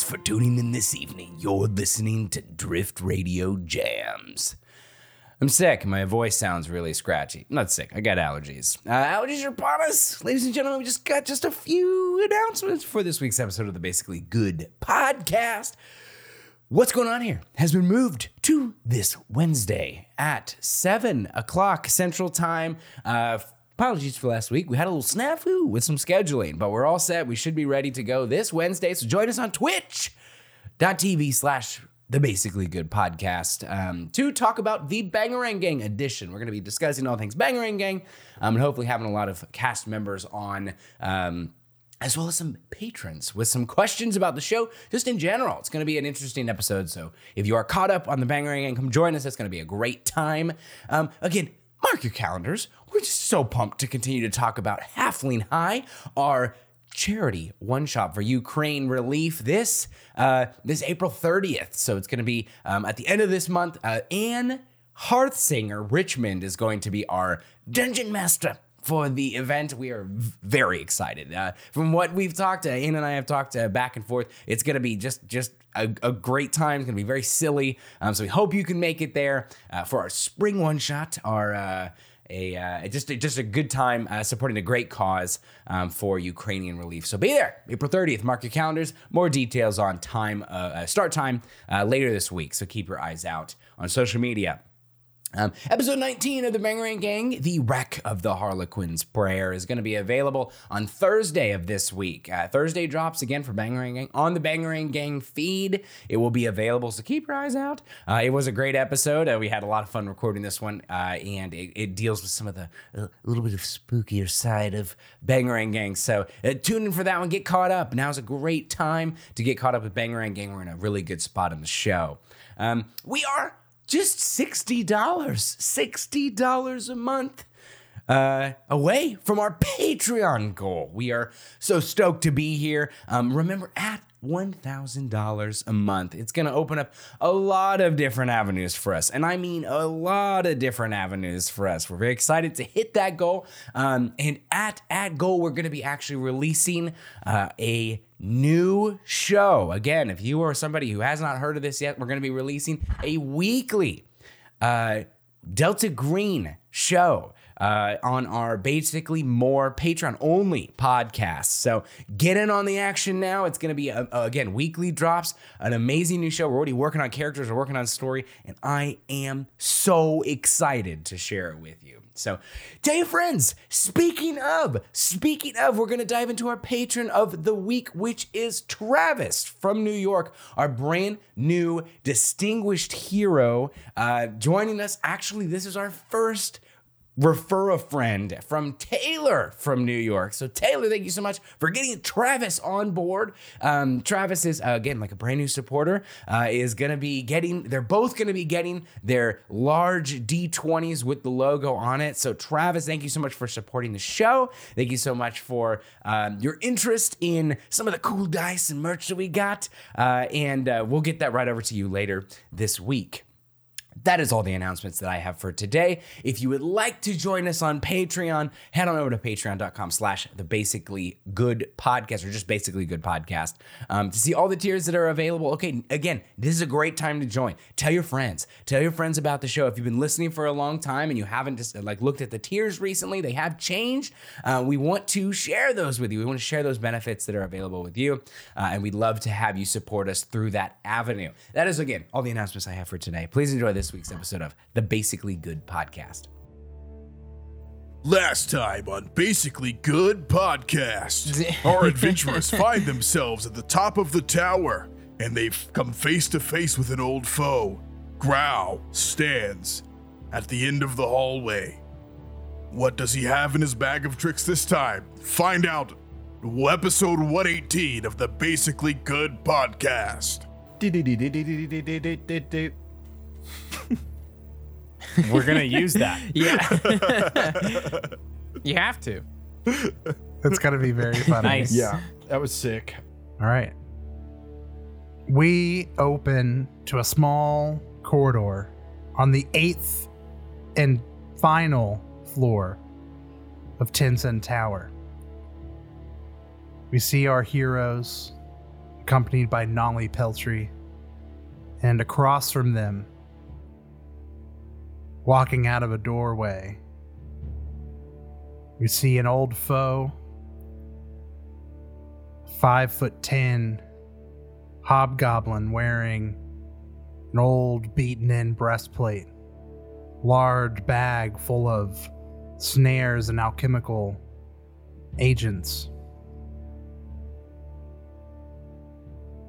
Thanks for tuning in this evening. You're listening to Drift Radio Jams. I'm sick. My voice sounds really scratchy. I'm not sick. I got allergies. Uh, allergies are upon us. Ladies and gentlemen, we just got just a few announcements for this week's episode of the Basically Good podcast. What's going on here has been moved to this Wednesday at 7 o'clock Central Time. Uh, apologies for last week. We had a little snafu with some scheduling, but we're all set. We should be ready to go this Wednesday. So join us on twitch.tv slash the Basically Good podcast um, to talk about the Bangarang Gang edition. We're going to be discussing all things Bangarang Gang um, and hopefully having a lot of cast members on. Um, as well as some patrons with some questions about the show, just in general. It's going to be an interesting episode. So if you are caught up on the Bangarang Gang, come join us. It's going to be a great time. Um, again, mark your calendars. We're just so pumped to continue to talk about Halfling High, our charity one shot for Ukraine relief this uh, this April 30th. So it's going to be um, at the end of this month. Uh, Anne Hearthsinger Richmond is going to be our dungeon master for the event. We are very excited. Uh, from what we've talked to, Anne and I have talked uh, back and forth. It's going to be just just a, a great time. It's going to be very silly. Um, so we hope you can make it there uh, for our spring one shot. Our uh, a uh, just a, just a good time uh, supporting a great cause um, for Ukrainian relief. So be there, April 30th. Mark your calendars. More details on time uh, uh, start time uh, later this week. So keep your eyes out on social media. Um, episode 19 of the Bangarang Gang, The Wreck of the Harlequin's Prayer, is going to be available on Thursday of this week. Uh, Thursday drops again for Bangarang Gang on the Bangarang Gang feed. It will be available, so keep your eyes out. Uh, it was a great episode. Uh, we had a lot of fun recording this one, uh, and it, it deals with some of the a little bit of spookier side of Bangarang Gang. So uh, tune in for that one. Get caught up. Now's a great time to get caught up with Bangarang Gang. We're in a really good spot in the show. Um, we are just $60 $60 a month uh, away from our patreon goal. We are so stoked to be here. Um, remember at $1000 a month it's going to open up a lot of different avenues for us and i mean a lot of different avenues for us we're very excited to hit that goal um, and at at goal we're going to be actually releasing uh, a new show. Again, if you are somebody who has not heard of this yet, we're going to be releasing a weekly uh, Delta Green show. Uh, on our basically more Patreon only podcast. So get in on the action now. It's going to be, uh, again, weekly drops, an amazing new show. We're already working on characters, we're working on story, and I am so excited to share it with you. So tell your friends. Speaking of, speaking of, we're going to dive into our patron of the week, which is Travis from New York, our brand new distinguished hero, uh, joining us. Actually, this is our first refer a friend from Taylor from New York. So, Taylor, thank you so much for getting Travis on board. Um, Travis is, uh, again, like a brand new supporter, uh, is going to be getting, they're both going to be getting their large D20s with the logo on it. So, Travis, thank you so much for supporting the show. Thank you so much for um, your interest in some of the cool dice and merch that we got. Uh, and uh, we'll get that right over to you later this week. That is all the announcements that I have for today. If you would like to join us on Patreon, head on over to patreon.com slash the basically good podcast or just basically good podcast um, to see all the tiers that are available. Okay, again, this is a great time to join. Tell your friends. Tell your friends about the show. If you've been listening for a long time and you haven't just like looked at the tiers recently, they have changed. Uh, we want to share those with you. We want to share those benefits that are available with you. Uh, and we'd love to have you support us through that avenue. That is, again, all the announcements I have for today. Please enjoy this week's episode of the Basically Good Podcast. Last time on Basically Good Podcast, our adventurers find themselves at the top of the tower and they've come face to face with an old foe. Growl stands at the end of the hallway. What does he have in his bag of tricks this time? Find out. Episode 118 of the Basically Good Podcast. We're gonna use that. Yeah. You have to. That's got to be very funny. Nice. yeah. That was sick. All right. We open to a small corridor on the eighth and final floor of Tencent Tower. We see our heroes accompanied by Nolly Peltry. And across from them, walking out of a doorway, you see an old foe, five foot ten hobgoblin wearing an old beaten in breastplate, large bag full of snares and alchemical agents.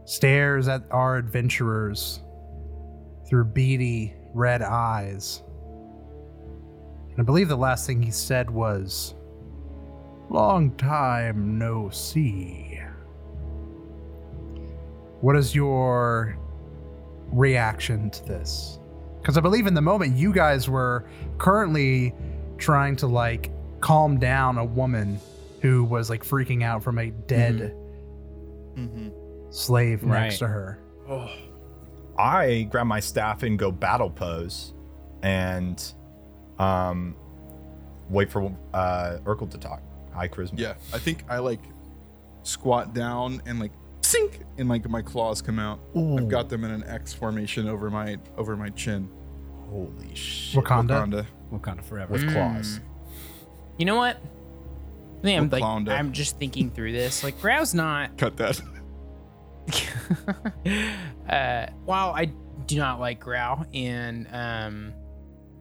Stares at our adventurers through beady red eyes. And I believe the last thing he said was, Long time no see. What is your reaction to this? Because I believe in the moment you guys were currently trying to like calm down a woman who was like freaking out from a dead Mm-hmm. slave next to her. Oh. I grab my staff and go battle pose, and um, wait for uh Urkel to talk. High charisma. Yeah, I think I like squat down and like sink, and like my claws come out. I've got them in an X formation over my over my chin. Holy shit. Wakanda. Wakanda. Wakanda forever. With claws. You know what? I think I'm like Wakanda. I'm just thinking through this. Like Grow's not Cut that. uh, while I do not like Growl, and um,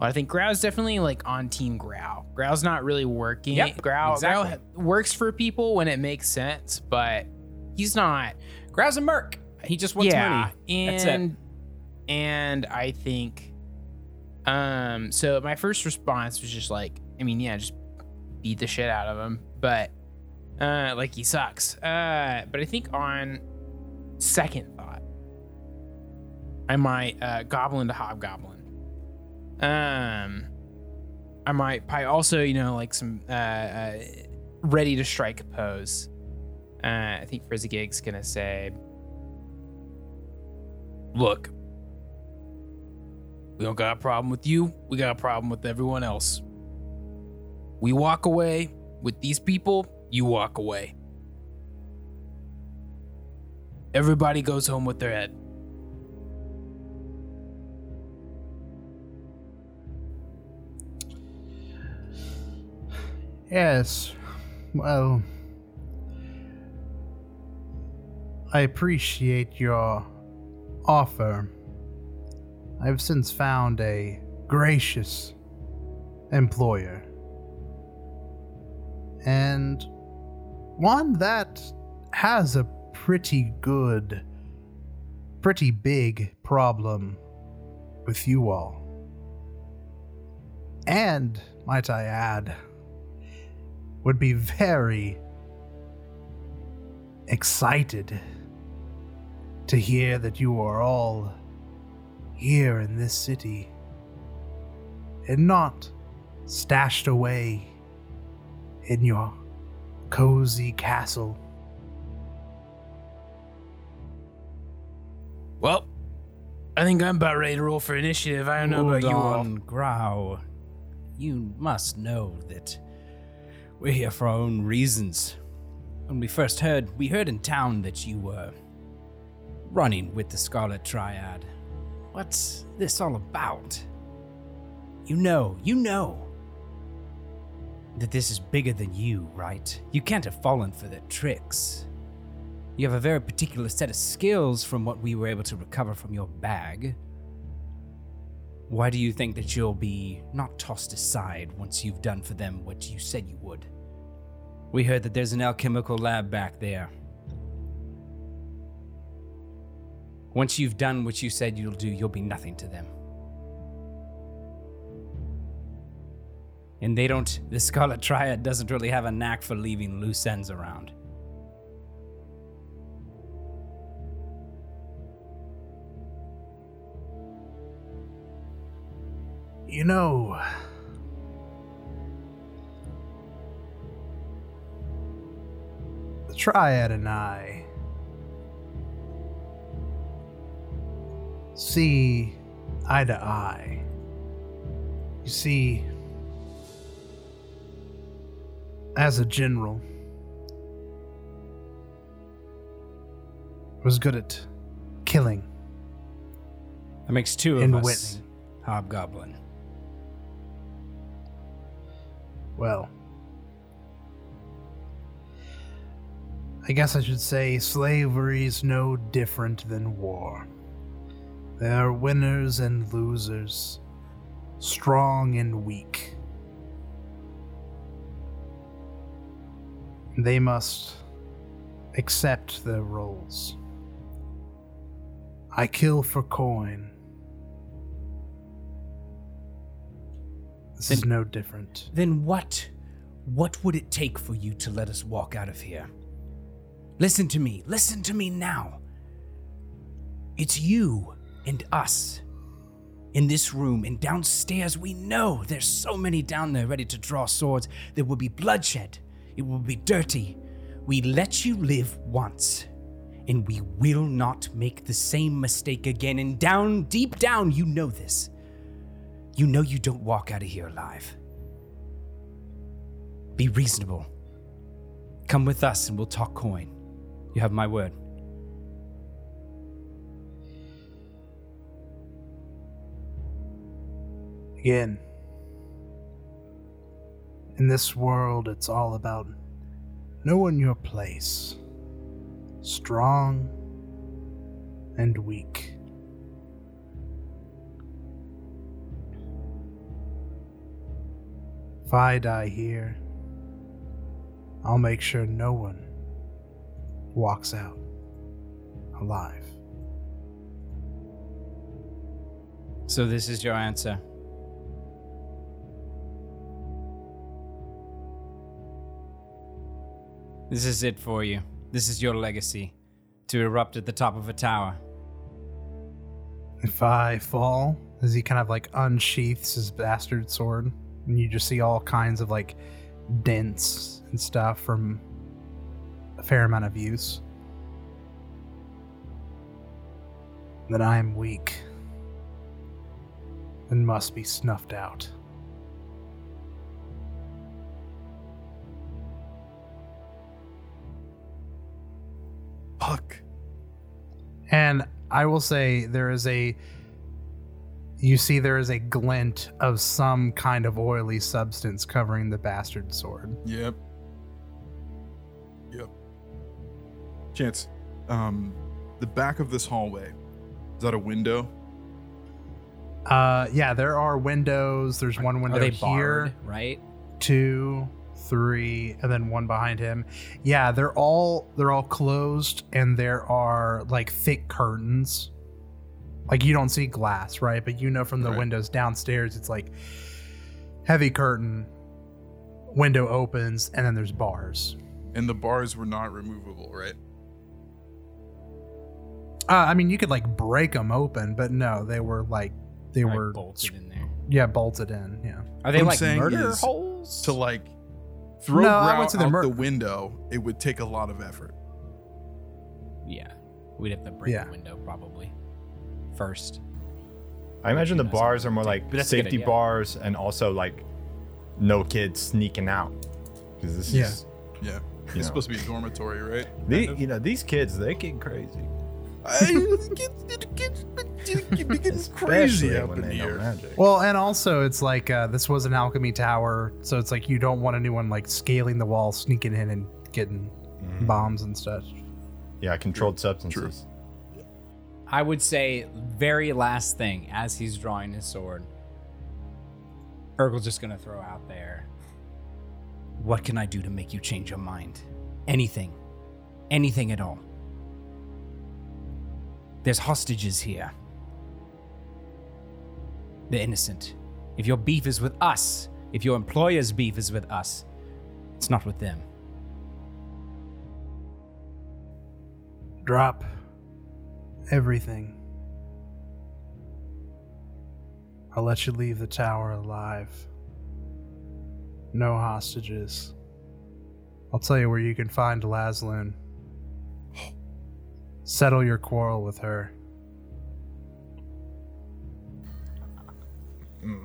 well, I think Grow's definitely like on Team Growl. Growl's not really working. Yep, Growl, exactly. Growl works for people when it makes sense, but he's not. Grow's a merc. He just wants yeah, money. That's it. and and I think, um, so my first response was just like, I mean, yeah, just beat the shit out of him, but uh, like he sucks. Uh, but I think on second thought, I might uh, goblin to hobgoblin. Um, I might probably also, you know, like some uh, uh ready to strike pose. Uh, I think Frizzigig's gonna say, "Look, we don't got a problem with you. We got a problem with everyone else. We walk away with these people. You walk away. Everybody goes home with their head." Yes. Well, I appreciate your offer. I've since found a gracious employer. And one that has a pretty good, pretty big problem with you all. And, might I add, would be very excited to hear that you are all here in this city and not stashed away in your cozy castle. Well, I think I'm about ready to roll for initiative. I don't know about you all. Grau. You must know that we're here for our own reasons. When we first heard, we heard in town that you were running with the Scarlet Triad. What's this all about? You know, you know that this is bigger than you, right? You can't have fallen for their tricks. You have a very particular set of skills from what we were able to recover from your bag. Why do you think that you'll be not tossed aside once you've done for them what you said you would? We heard that there's an alchemical lab back there. Once you've done what you said you'll do, you'll be nothing to them. And they don't, the Scarlet Triad doesn't really have a knack for leaving loose ends around. You know, the Triad and I see eye to eye. You see, as a general, was good at killing. That makes two of us. Hobgoblin. Well, I guess I should say slavery's no different than war. There are winners and losers, strong and weak. They must accept their roles. I kill for coin. This is no different. Then what? What would it take for you to let us walk out of here? Listen to me. Listen to me now. It's you and us. In this room and downstairs, we know there's so many down there ready to draw swords. There will be bloodshed. It will be dirty. We let you live once, and we will not make the same mistake again. And down, deep down, you know this. You know you don't walk out of here alive. Be reasonable. Come with us and we'll talk coin. You have my word. Again, in this world, it's all about knowing your place strong and weak. If I die here, I'll make sure no one walks out alive. So, this is your answer. This is it for you. This is your legacy to erupt at the top of a tower. If I fall, as he kind of like unsheaths his bastard sword, and you just see all kinds of like dents and stuff from a fair amount of use, then I am weak and must be snuffed out. Fuck. And I will say there is a you see there is a glint of some kind of oily substance covering the bastard sword. Yep. Yep. Chance, um, the back of this hallway, is that a window? Uh yeah, there are windows. There's one Are window they here, barred, right? two, three, and then one behind him. Yeah, they're all they're all closed and there are like thick curtains. Like you don't see glass, right? But you know from the Right. windows downstairs it's like heavy curtain, window opens, and then there's bars. And the bars were not removable, right? Uh, I mean, you could like break them open, but no, they were like they Like were bolted in there. yeah bolted in. Yeah. Are they I'm like saying murder is holes? To like throw No, I Grau wouldn't out mur- the window, it would take a lot of effort. yeah, we'd have to break Yeah. the window probably first. I imagine the bars are more like think, but that's a good safety bars and also like no kids sneaking out. Because this Yeah. is, Yeah. It's know, supposed to be a dormitory, right? the, you know, these kids, they get crazy. it gets, it gets, it gets crazy up when in they here. magic. Well, and also it's like uh, this was an alchemy tower, so it's like you don't want anyone like scaling the wall, sneaking in, and getting Mhm. bombs and stuff. Yeah, controlled substances. I would say very last thing as he's drawing his sword. Urkel's just gonna throw out there. What can I do to make you change your mind? Anything. Anything at all. There's hostages here. They're innocent. If your beef is with us, if your employer's beef is with us, it's not with them. Drop everything. I'll let you leave the tower alive. No hostages. I'll tell you where you can find Laszloon. Settle your quarrel with her. Mm,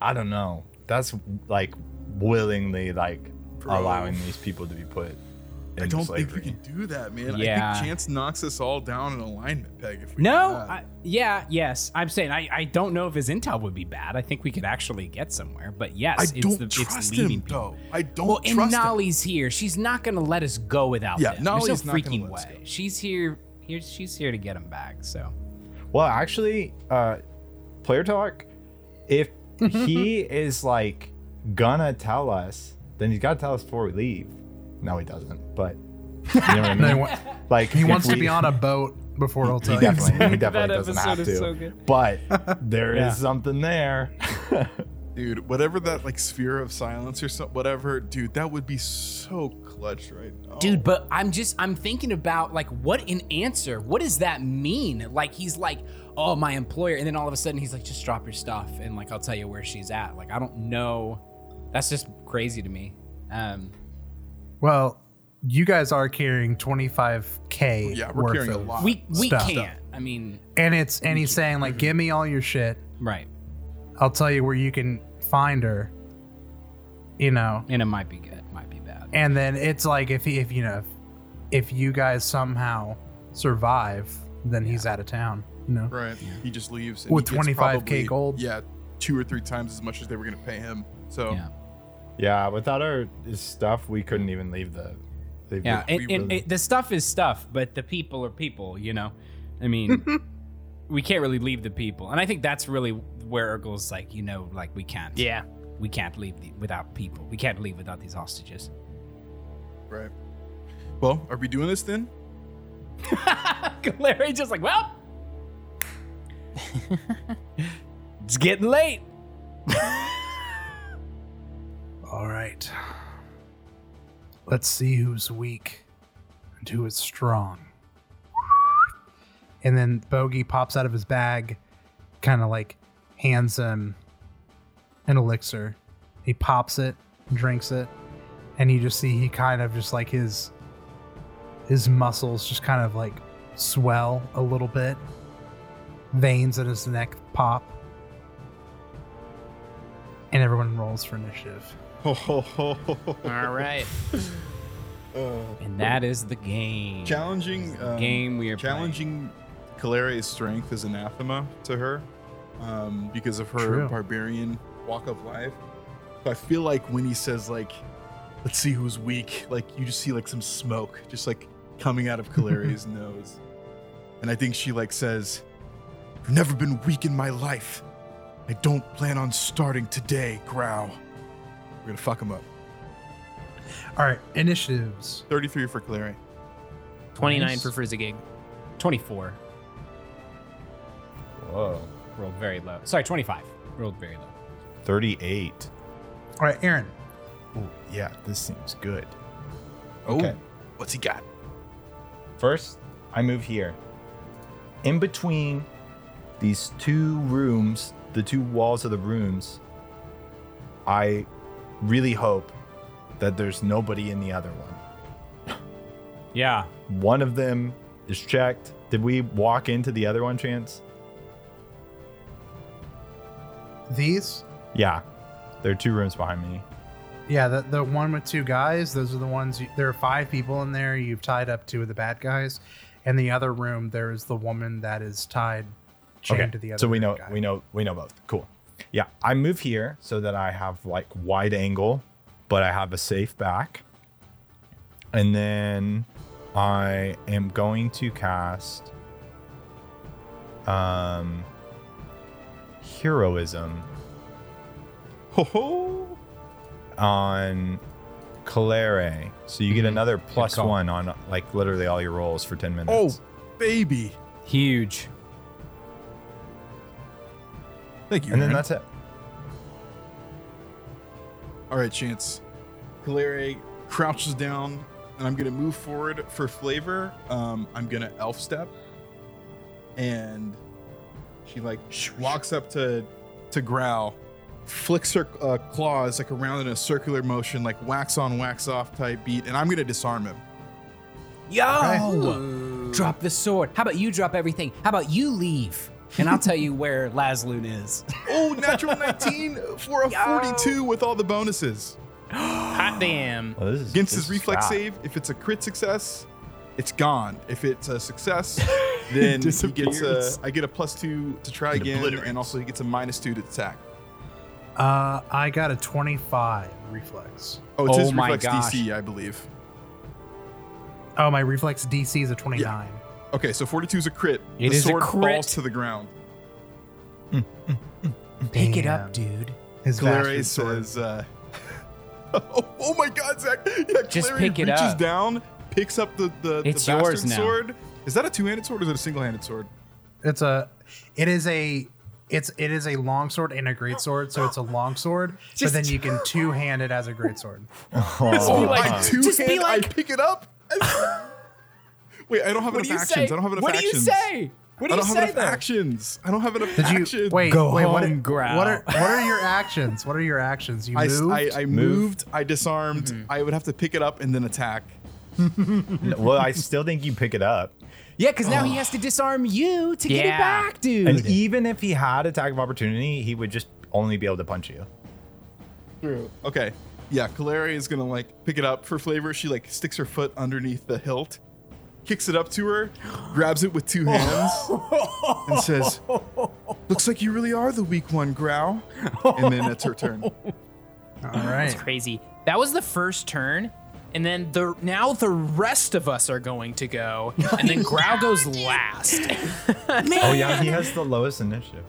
I don't know. That's like willingly like Bro. allowing these people to be put I don't slavery. think we can do that, man. Yeah. I think Chance knocks us all down in alignment, Peg. If we No. I, yeah, yes. I'm saying I, I don't know if his intel would be bad. I think we could actually get somewhere. But yes, I it's don't the, it's trust leading him people. though. I don't Well, and trust him. Nolly's here. She's not gonna let us go without Yeah, them. Nolly's There's no not gonna freaking let us way. go. She's here. Here, she's here to get him back. So Well, actually, uh, player talk. If he is like gonna tell us, then he's got to tell us before we leave. No, he doesn't. But you know what I No, he mean? wa- like he if wants to be on a boat before he'll tell you. definitely, he definitely That doesn't have episode is to. so good. But there is Yeah. something there. dude. Whatever that like sphere of silence or something, whatever, dude. That would be so clutch right now, Dude, but I'm just I'm thinking about like what an answer. What does that mean? Like he's like, "Oh, my employer." And then all of a sudden he's like, "Just drop your stuff and like I'll tell you where she's at." Like I don't know. That's just crazy to me. Um Well, you guys are carrying 25k. Yeah, we're worth carrying a of- lot. we we Stuff. can't. I mean, and it's and he's saying like, mm-hmm. give me all your shit. right. I'll tell you where you can find her. You know, And it might be good, might be bad. and then it's like if he, if you know, if, if you guys somehow survive, then he's out of town. You know, right? He just leaves and With 25K probably, gold? Yeah, two or three times as much as they were gonna pay him. So Yeah. Yeah, without our stuff, we couldn't even leave the. leave Yeah, the, and, and, and the stuff is stuff, but the people are people, you know? I mean, we can't really leave the people. And I think that's really where Urkel's like, you know, like we can't. Yeah. We can't leave the, without people. We can't leave without these hostages. right. Well, are we doing this then? Larry just like, well, it's getting late. All right. Let's see who's weak and who is strong. And then Bogey pops out of his bag, kind of like hands him an elixir. He pops it, drinks it, and you just see he kind of just like his his muscles just kind of like swell a little bit. Veins in his neck pop. And everyone rolls for initiative. All right. And that is the game. challenging um, game we are challenging Kaleria's strength is anathema to her um, because of her True. barbarian walk of life. So I feel like when he says like, "Let's see who's weak," like you just see like some smoke just like coming out of Kaleria's nose, and I think she like says, "I've never been weak in my life. I don't plan on starting today, Growl. We're gonna fuck him up." All right, initiatives. Thirty-three for Kaleria. 29 Nice. for Frizzigig. 24. Whoa, Rolled very low. Sorry, 25. Rolled very low. thirty-eight. All right, Aaron. Ooh, yeah, this seems good. Oh, Okay. what's he got? First, I move here. In between these two rooms, the two walls of the rooms, I really hope that there's nobody in the other one. Yeah. One of them is checked. Did we walk into the other one, Chance? These? Yeah. There are two rooms behind me. Yeah, the, the one with two guys, those are the ones. You, there are five people in there. You've tied up two of the bad guys. And the other room, there is the woman that is tied, chained to the other so we know guy. we know we know both. Cool. Yeah, I move here so that I have like wide angle, but I have a safe back. And then I am going to cast um heroism Ho ho! on Calere. So you get another plus call. one on like literally all your rolls for 10 minutes. Oh, baby! Huge. Thank you. and then that's it. All right, Chance. Kalere crouches down, and I'm gonna move forward for flavor. Um, I'm gonna elf step, and she like walks up to to Growl, flicks her uh, claws like around in a circular motion, like wax on, wax off type beat, and I'm gonna disarm him. Yo! Drop the sword. How about you drop everything? How about you leave? And I'll tell you where Lazloon is. Oh, natural 19 for a Yo! 42 with all the bonuses. Hot damn. Oh, this is, Against this his is reflex fat. save, if it's a crit success, it's gone. If it's a success, then he gets a. disappears. I get a plus two to try It again, obliterates. and also he gets a minus two to attack. Uh, I got a 25 reflex. Oh, it's Oh his my reflex gosh. DC, I believe. Oh, my reflex DC is a 29. Okay, so 42 is a crit. It the is a sword crit. falls to the ground. Pick it up, dude. His Galere bastard sword. says, uh, oh, oh my god, Zach. Yeah, Just Galere pick it reaches up. down, picks up the, the, It's the yours bastard now. sword. Is that a two-handed sword or is it a single-handed sword? It's a, it is a, it's it is a long sword and a great sword, so it's a long sword, but then you can two hand it as a great sword. Oh, like- I two just be hand, like- I pick it up. Wait, I don't have What enough you actions. say? I don't have enough what actions. What do you say? What do I you don't have say enough though? actions. I don't have enough Did you actions. wait? Go wait, what, home, growl. what are what are your actions? What are your actions? You I, s- moved. I, I moved, I disarmed. Mm-hmm. I would have to pick it up and then attack. well, I still think you pick it up. Yeah, because now he has to disarm you to get it back, dude. And even if he had attack of opportunity, he would just only be able to punch you. True. Okay. Yeah, Kaleri is gonna like pick it up for flavor. She like sticks her foot underneath the hilt, kicks it up to her, grabs it with two hands, and says, "Looks like you really are the weak one, Growl." And then it's her turn. All That's crazy. That was the first turn. And then the now the rest of us are going to go, and then Growl goes last. Oh yeah, he has the lowest initiative.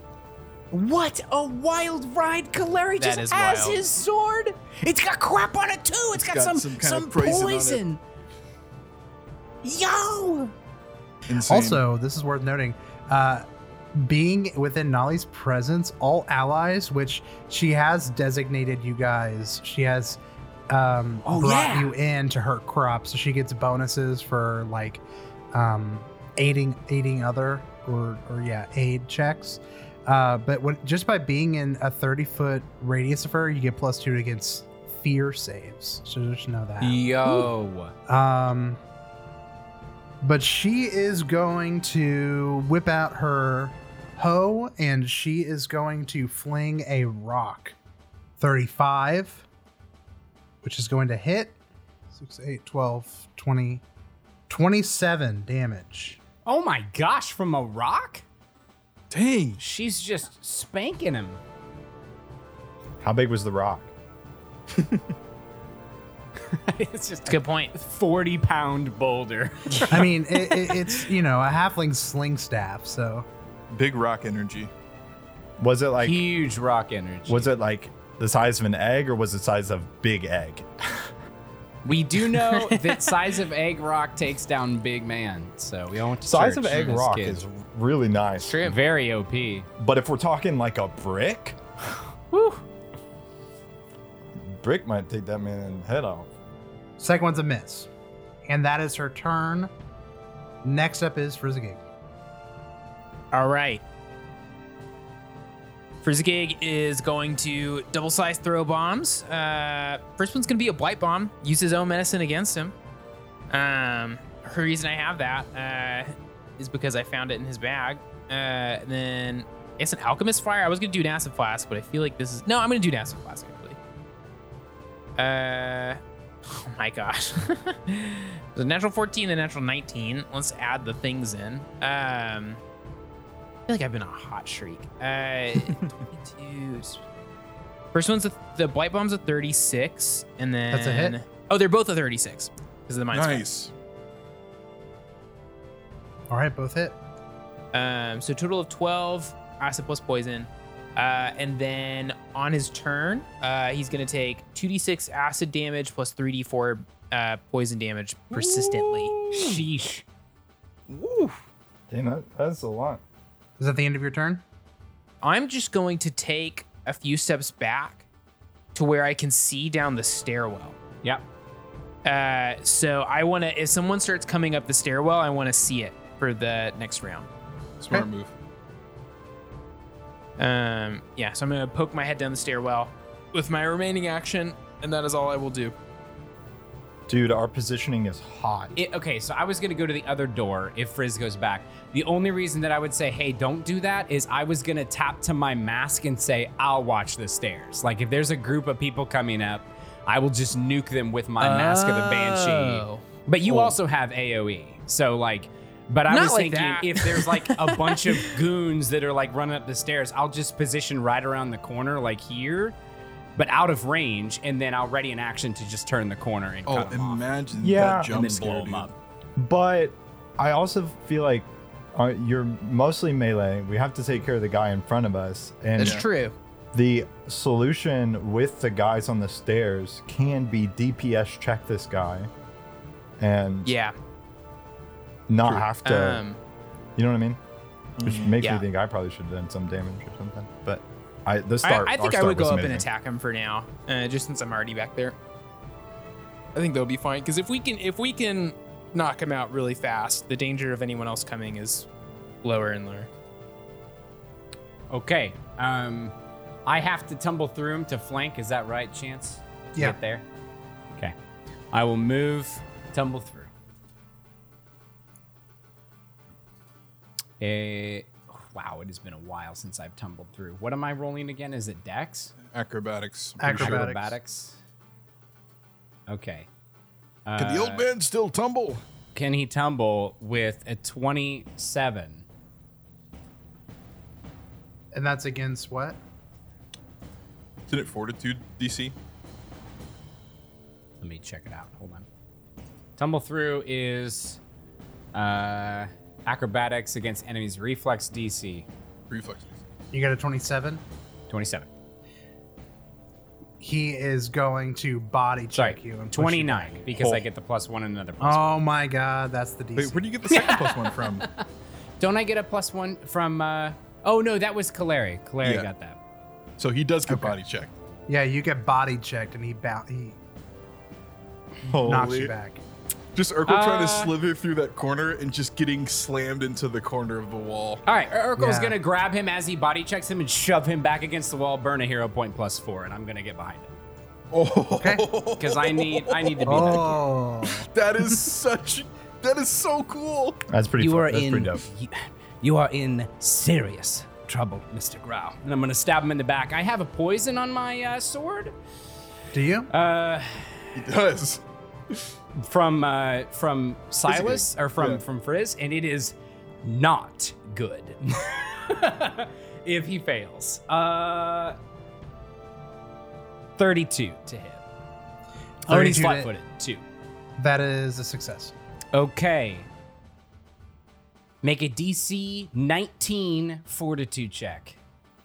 What a wild ride! Kaleri That just is has wild. his sword. It's got crap on it too. it's got, got some some kind some of poison on it. poison. Yo! Insane. Also, this is worth noting. Uh, being within Nolly's presence, all allies, which she has designated you guys, she has um, Oh, brought yeah. you in to her crop, so she gets bonuses for like um, aiding aiding other or or yeah aid checks. Uh, but when, just by being in a 30 foot radius of her, you get plus two against fear saves. So just know that. Yo! Um, but she is going to whip out her hoe and she is going to fling a rock. 35, which is going to hit 6, 8, 12, 20, 27 damage. Oh my gosh! From a rock? dang. She's just spanking him. How big was the rock? it's just a Good point. a forty pound boulder. I mean, it, it, it's, you know, a halfling sling staff, so. Big rock energy. Was it like Huge rock energy. was it like the size of an egg or was it the size of big egg? We do know that size of egg rock takes down big man. So we all went to Size church of egg as rock kids. is really nice. True. very OP. But if we're talking like a brick, brick might take that man's head off. Second one's a miss. And that is her turn. Next up is Frizzigig. All right. Frizzigig is going to double size throw bombs. Uh, first one's going to be a blight bomb. Use his own medicine against him. Um, the reason I have that uh, is because I found it in his bag. Uh, then it's an alchemist fire. I was going to do an acid flask, but I feel like this is no. I'm going to do an acid flask actually. Uh, oh my gosh. the natural 14 and natural 19. Let's add the things in. Um. I feel like I've been on a hot streak. Uh, 22. First one's a, the blight bomb's a 36, and then That's a hit. Oh, they're both a 36 because of the minus. five. Nice. All right, both hit. Um, so total of 12 acid plus poison. Uh, and then on his turn, uh, he's gonna take 2d6 acid damage plus 3d4 uh, poison damage persistently. Sheesh. Damn, that, that's a lot. Is that the end of your turn? I'm just going to take a few steps back to where I can see down the stairwell. Yep. Uh, so I want to, if someone starts coming up the stairwell, I want to see it for the next round. Smart Okay. move. Um, yeah, so I'm gonna poke my head down the stairwell with my remaining action, and that is all I will do. Dude, our positioning is hot. It, okay, so I was gonna go to the other door if Frizz goes back. The only reason that I would say, hey, don't do that is I was gonna tap to my mask and say, I'll watch the stairs. Like if there's a group of people coming up, I will just nuke them with my Mask of the Banshee. Oh. But you also have AoE. So like but I Not was like thinking that. if there's like a bunch of goons that are like running up the stairs, I'll just position right around the corner like here, but out of range, and then I'll ready an action to just turn the corner and Oh, cut 'em off. imagine Yeah. that And jump then scare, blow 'em dude. up. But I also feel like uh, you're mostly melee. We have to take care of the guy in front of us, and That's true. the solution with the guys on the stairs can be DPS check this guy, and Yeah. Not have to. Um, you know what I mean? Which makes Yeah. me think I probably should have done some damage or something. But I the start. I our think I would go was up and attack him for now, uh, just since I'm already back there. I think they'll be fine because if we can if we can knock him out really fast, the danger of anyone else coming is lower and lower. Okay. Um, I have to tumble through him to flank. Is that right, Chance? To Yeah. Get there. Okay. I will move, tumble through. Eh, wow, it has been a while since I've tumbled through. What am I rolling again? Is it Dex? Acrobatics. Acrobatics. Acrobatics. Okay. Can the old man still tumble? Can he tumble with a 27? And that's against what? Isn't it fortitude DC? Let me check it out. Hold on. Tumble through is uh, acrobatics against enemies reflex DC Reflexes. You got a 27. 27. He is going to body Sorry, check you. And push you 29 back. because I Oh. get the plus one and another plus one. Oh my god, that's the DC. Wait, where do you get the second plus one from? Don't I get a plus one from? Uh, oh no, that was Kaleri. Kaleri Yeah. got that. So he does get body checked. yeah, you get body checked and he bow- he knocks you back. Just Urkel trying to Uh, slither through that corner and just getting slammed into the corner of the wall. All right, Ur- Urkel's Yeah. gonna grab him as he body checks him and shove him back against the wall. Burn a hero point plus four, and I'm gonna get behind him Oh, Okay. because I need I need to be that. Oh, that is such. That is so cool. That's pretty. You fu- are that's in pretty dope. you, you are in serious trouble, Mr. Grau. And I'm gonna stab him in the back. I have a poison on my uh, sword. do you? Uh, He does. From uh, from Silas or from Yeah. from Frizz, and it is not good. if he fails, uh, thirty-two to hit. Oh, and he's flat-footed too. that is a success. Okay. Make a DC 19 Fortitude check.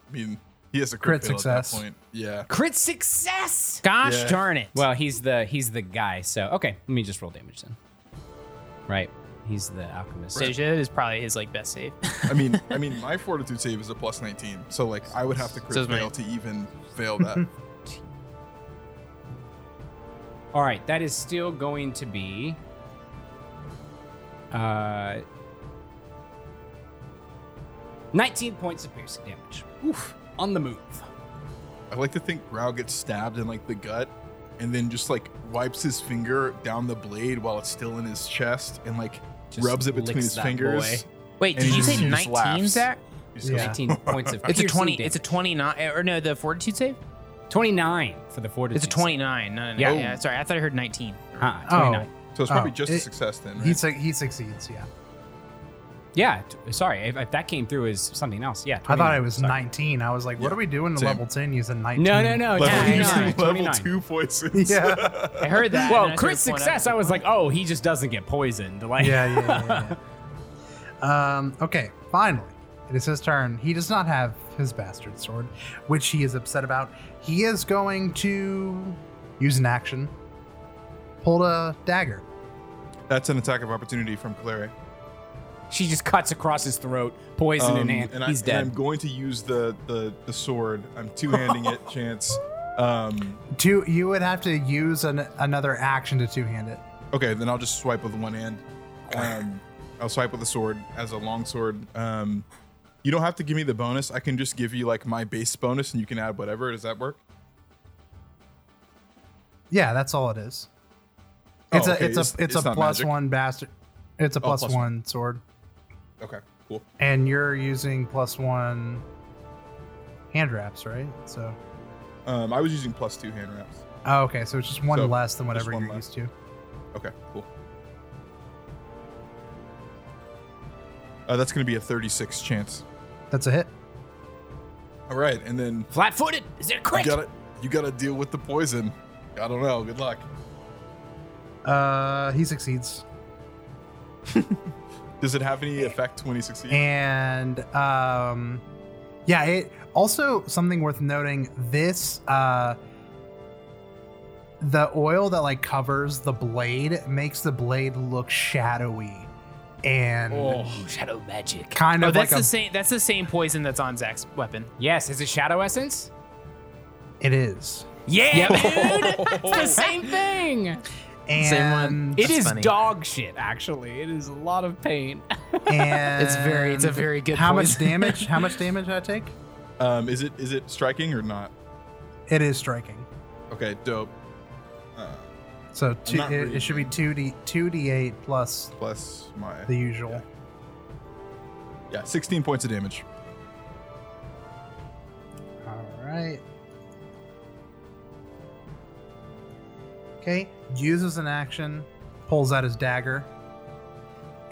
I mean, he has a crit, Crit success. At that point. Yeah. Crit success. Gosh Yeah. darn it! Well, he's the he's the guy. So okay, let me just roll damage then. Right, he's the alchemist. So that is probably his like best save. I mean, I mean, my fortitude save is a plus 19, so like I would have to crit So is mine. fail to even fail that. All right, that is still going to be uh 19 points of piercing damage. Oof. On the move. I like to think Grau gets stabbed in like the gut, and then just like wipes his finger down the blade while it's still in his chest, and like Just rubs it between his fingers. boy. Wait, did you just- say 19. Zach? Yeah. 19 points of It's a piercing 20. It's a damage. 29. Or no, the fortitude save. 29 for the fortitude. It's a 29. No, no, no. Yeah. Yeah. Sorry, I thought I heard 19. Uh, Oh. 29. So it's probably Oh, just a success then, right? He su- he succeeds. Yeah, Yeah, t- sorry. If, if that came through as something else, yeah. I thought it was sorry. 19. I was like, what Yeah, are we doing to same. level 10 using 19? No, no, no. level, yeah, using 29, level 29. two poisons. Yeah, I heard that. Well, and I crit started pulling success. I was like, oh, he just doesn't get poisoned. Like, yeah, yeah, yeah. yeah. um, okay, finally, it is his turn. He does not have his bastard sword, which he is upset about. He is going to use an action, pull a dagger. That's an attack of opportunity from Clary. She just cuts across his throat, poison in Um, hand. and, I, He's and dead. I'm going to use the the, the sword. I'm two handing it, chance. Um, Two, you would have to use an, another action to two hand it. okay, then I'll just swipe with one hand. Um, I'll swipe with the sword as a long sword. Um, you don't have to give me the bonus. I can just give you like my base bonus, and you can add whatever. Does that work? Yeah, that's all it is. Oh, It's a okay, it's a it's- it's, it's a not plus magic? one bastard. It's a Oh, plus plus one sword, Okay, cool. and you're using plus one hand wraps, right? So Um, I was using plus two hand wraps. Oh, okay, so it's just one So, less than whatever you're less. used to. Okay, cool. Uh, that's going to be a 36 chance. That's a hit. All right, and then Flat footed. Is it a you crit? got to you got to deal with the poison. I don't know. Good luck. Uh, he succeeds, Does it have any effect when he succeeds? and um, yeah. It also something worth noting. This uh, the oil that like covers the blade makes the blade look shadowy, and Oh, shadow magic. kind of. Oh, of that's like the a. same. That's the same poison that's on Zach's weapon. Yes, is it shadow essence? It is, Yeah, dude. it's the same thing. Same one. and It That's is funny. dog shit, actually. It is a lot of pain. and It's very- it's a very good How much damage? How much damage did I take? Um, is it is it striking or not? It is striking. Okay, dope. Uh, So two, not it, it should be two d two d eight plus plus my the usual. Yeah. yeah, 16 points of damage. All right. Okay, uses an action, pulls out his dagger,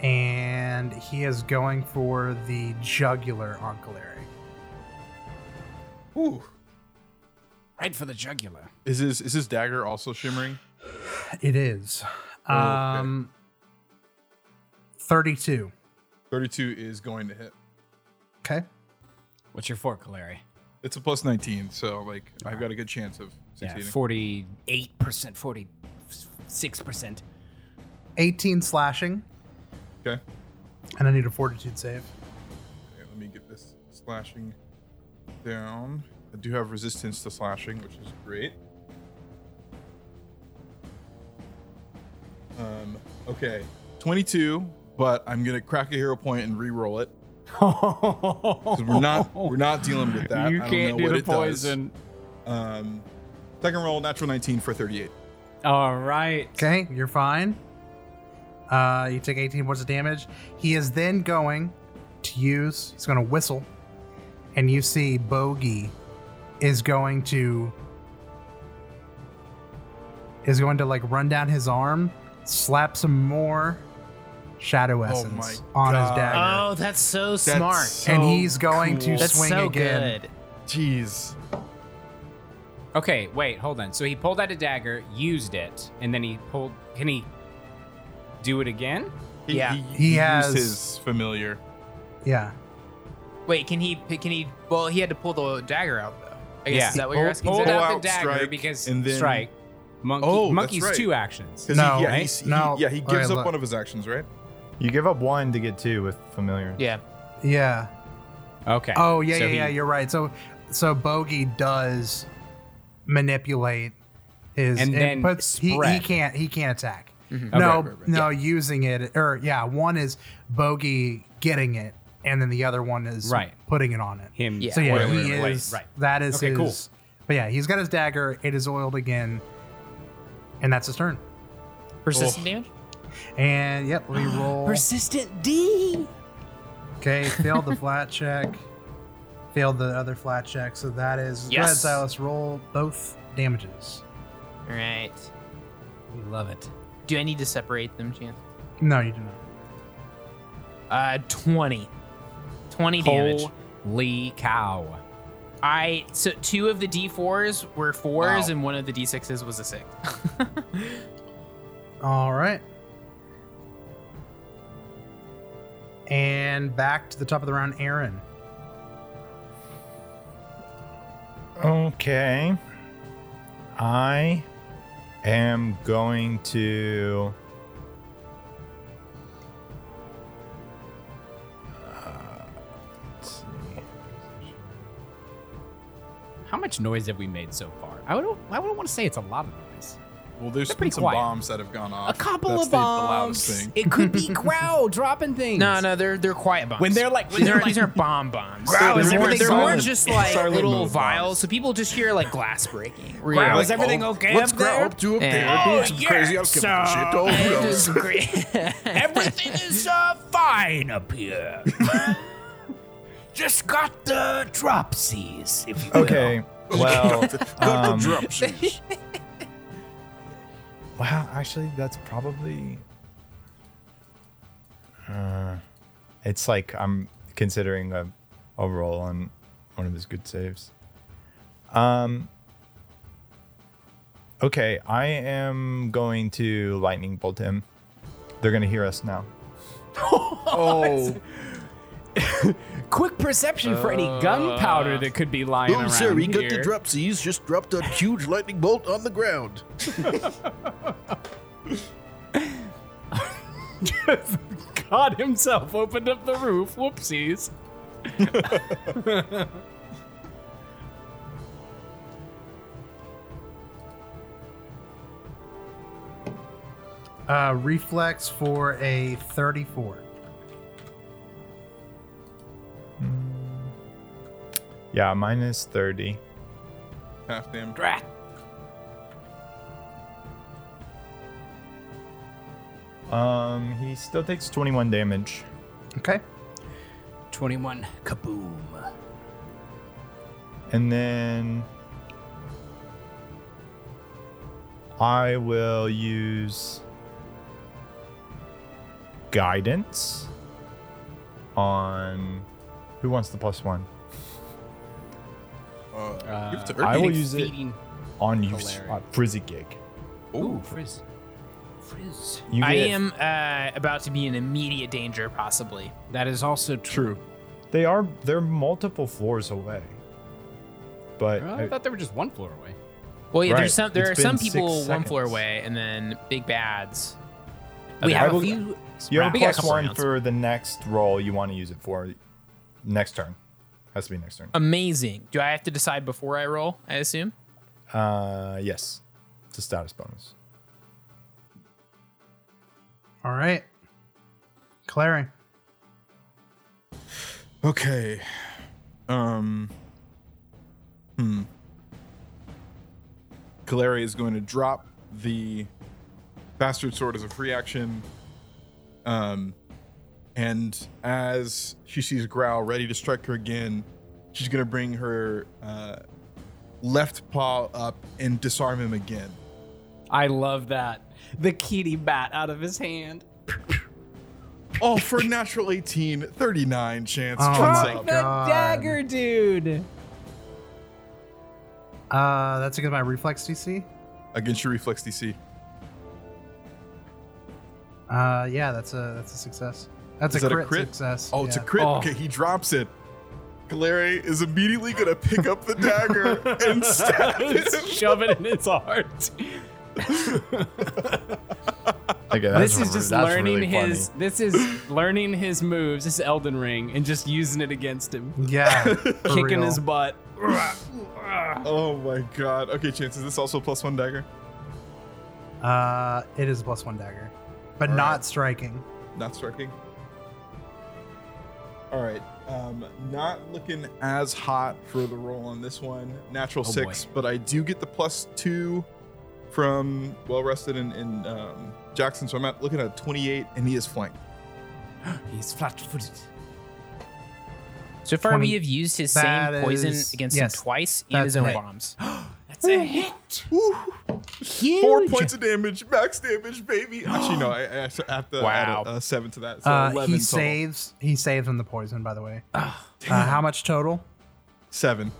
and he is going for the jugular on Kaleri. Ooh. right for the jugular. Is his is his dagger also shimmering? It is. Oh, okay. Um, 32. 32 is going to hit. Okay. What's your fort, Kaleri? It's a plus 19, so like I've got a good chance of Yeah, forty-eight percent, forty-six percent. 18 slashing, okay. and I need a fortitude save. Okay, let me get this slashing down. I do have resistance to slashing, which is great. Um, okay, 22, but I'm gonna crack a hero point and re-roll it. 'Cause we're not we're not dealing with that. You I don't can't know do what the it does. poison. Um, second roll, natural 19 for 38. All right. Okay, you're fine. Uh, you take 18 points of damage. He is then going to use, he's going to whistle, and you see Bogey is going to is going to like run down his arm, slap some more shadow essence my on his God. dagger, Oh, that's so smart. so and he's going to cool. That's swing so again. good. Jeez. Okay, wait, hold on. So he pulled out a dagger, used it, and then he pulled. Can he do it again? He, Yeah. he, He used has- his familiar. Yeah, Wait, can he? Can he? Well, he had to pull the dagger out though. I guess Yeah. is that what Pull- you're asking? Pulled Pull out, out, the dagger strike, because and then- strike. Monkey, Oh, that's monkey's right. two actions. No, he, yeah, right? he- No. yeah, he All right, gives up look. one of his actions, right? You give up one to get two with familiar. Yeah. yeah. Okay. Oh yeah, So yeah, he- yeah. You're right. So, so Bogey does manipulate his And then inputs. He, he can't. He can't attack. Mm-hmm. Okay, No, right, right, right. no, using it or yeah, one is Bogey getting it, and then the other one is Right. putting it on it. Him. Yeah. So yeah, oiling he the blade. is. Right. That is Okay, his. cool. But yeah, he's got his dagger. It is oiled again, and that's his turn. Persistent damage. And yep, re-roll. Persistent D. Okay, failed the flat check. Failed the other flat check. So that is go ahead, Yes. Silas. Roll both damages. All right. We love it. Do I need to separate them, Chance? No, you do not. Uh, twenty. Twenty damage. Holy cow. I so two of the D4s were fours, Wow. and one of the D6s was a six. All right. And back to the top of the round, Aaron. Okay. I am going to. How much noise have we made so far? I would. I would want to say it's a lot of noise. Well, there's They're been pretty some quiet. bombs that have gone off. A couple That's of the, the loudest bombs. thing. It could be Growl dropping things. no, no, they're they're quiet bombs. When they're like- when these they're like- these aren't bomb bombs. Growl, they're is more, everything they're more just like Silent little vials, bombs. so people just hear like glass breaking. Where Growl, you're is like, everything okay What's up Growl there? up to up Yeah. there? Oh, Doing some crazy yeah, alchemical so- shit. Oh, who "It is. Everything is uh, fine up here. Just got the dropsies, if you will. Okay. Well, Got the um, dropsies. Wow, actually, that's probably. Uh, it's like I'm considering a, a roll on one of his good saves. Um. Okay, I am going to lightning bolt him. They're gonna hear us now. Oh, Quick perception for any gunpowder that could be lying Oh, around sir, he got here. the dropsies. Just dropped a huge lightning bolt on the ground. God himself opened up the roof. Whoopsies. Uh, reflex for a 34. Yeah, minus thirty. Half damn. Drat. Um, he still takes twenty-one damage. Okay. 21. Kaboom. And then I will use guidance on who wants the plus one? Uh, give it to I will use it on you, uh, Frizzigig. Ooh, frizz. Frizz. You I am uh, about to be in immediate danger, possibly. That is also true. They are. They're multiple floors away. But Well, I thought they were just one floor away. Well, yeah, Right. there's some. There It's are some people one floor away, and then big bads. We have I will- a few. you have a We got a plus couple one rounds. for the next roll you want to use it for. Next turn. Has to be next turn. Amazing. Do I have to decide before I roll? I assume. Uh, yes. It's a status bonus. All right. Clary. Okay. Um. Hmm. Kaleri is going to drop the bastard sword as a free action. Um, and as she sees Growl ready to strike her again, she's going to bring her uh, left paw up and disarm him again. I love that. The kitty bat out of his hand. Oh, for a natural 18, 39 chance. Oh What's my up? The God. dagger, dude. Uh, that's against my reflex DC. Against your reflex DC. Uh, yeah, that's a that's a success. That's Is a that a crit, crit? success. Oh, it's a crit. Oh. Okay, he drops it. Kaleri is immediately gonna pick up the dagger and stab him. Shove it in his heart. Okay, this is just that's learning really funny. his. This is learning his moves. This is Elden Ring, and just using it against him, Yeah, kicking real. his butt. Oh my god. Okay, chance is this also a plus one dagger? Uh, it is a plus one dagger, but All not right. striking. Not striking. All right. Um, not looking as hot for the roll on this one. Natural Oh, six, but I do get the plus two from well rested in, in um, Jackson, so I'm at looking at 28, and he is flanked. He's flat-footed. So far, 20 we have used his That same poison is- against yes, him twice that's and his own right. bombs. That's a hit. Four points of damage, max damage, baby. Actually, no, I, I have to add a, a seven to that. So Uh, 11 he total. saves. He saves on the poison, by the way. Ah, uh, how much total? Seven.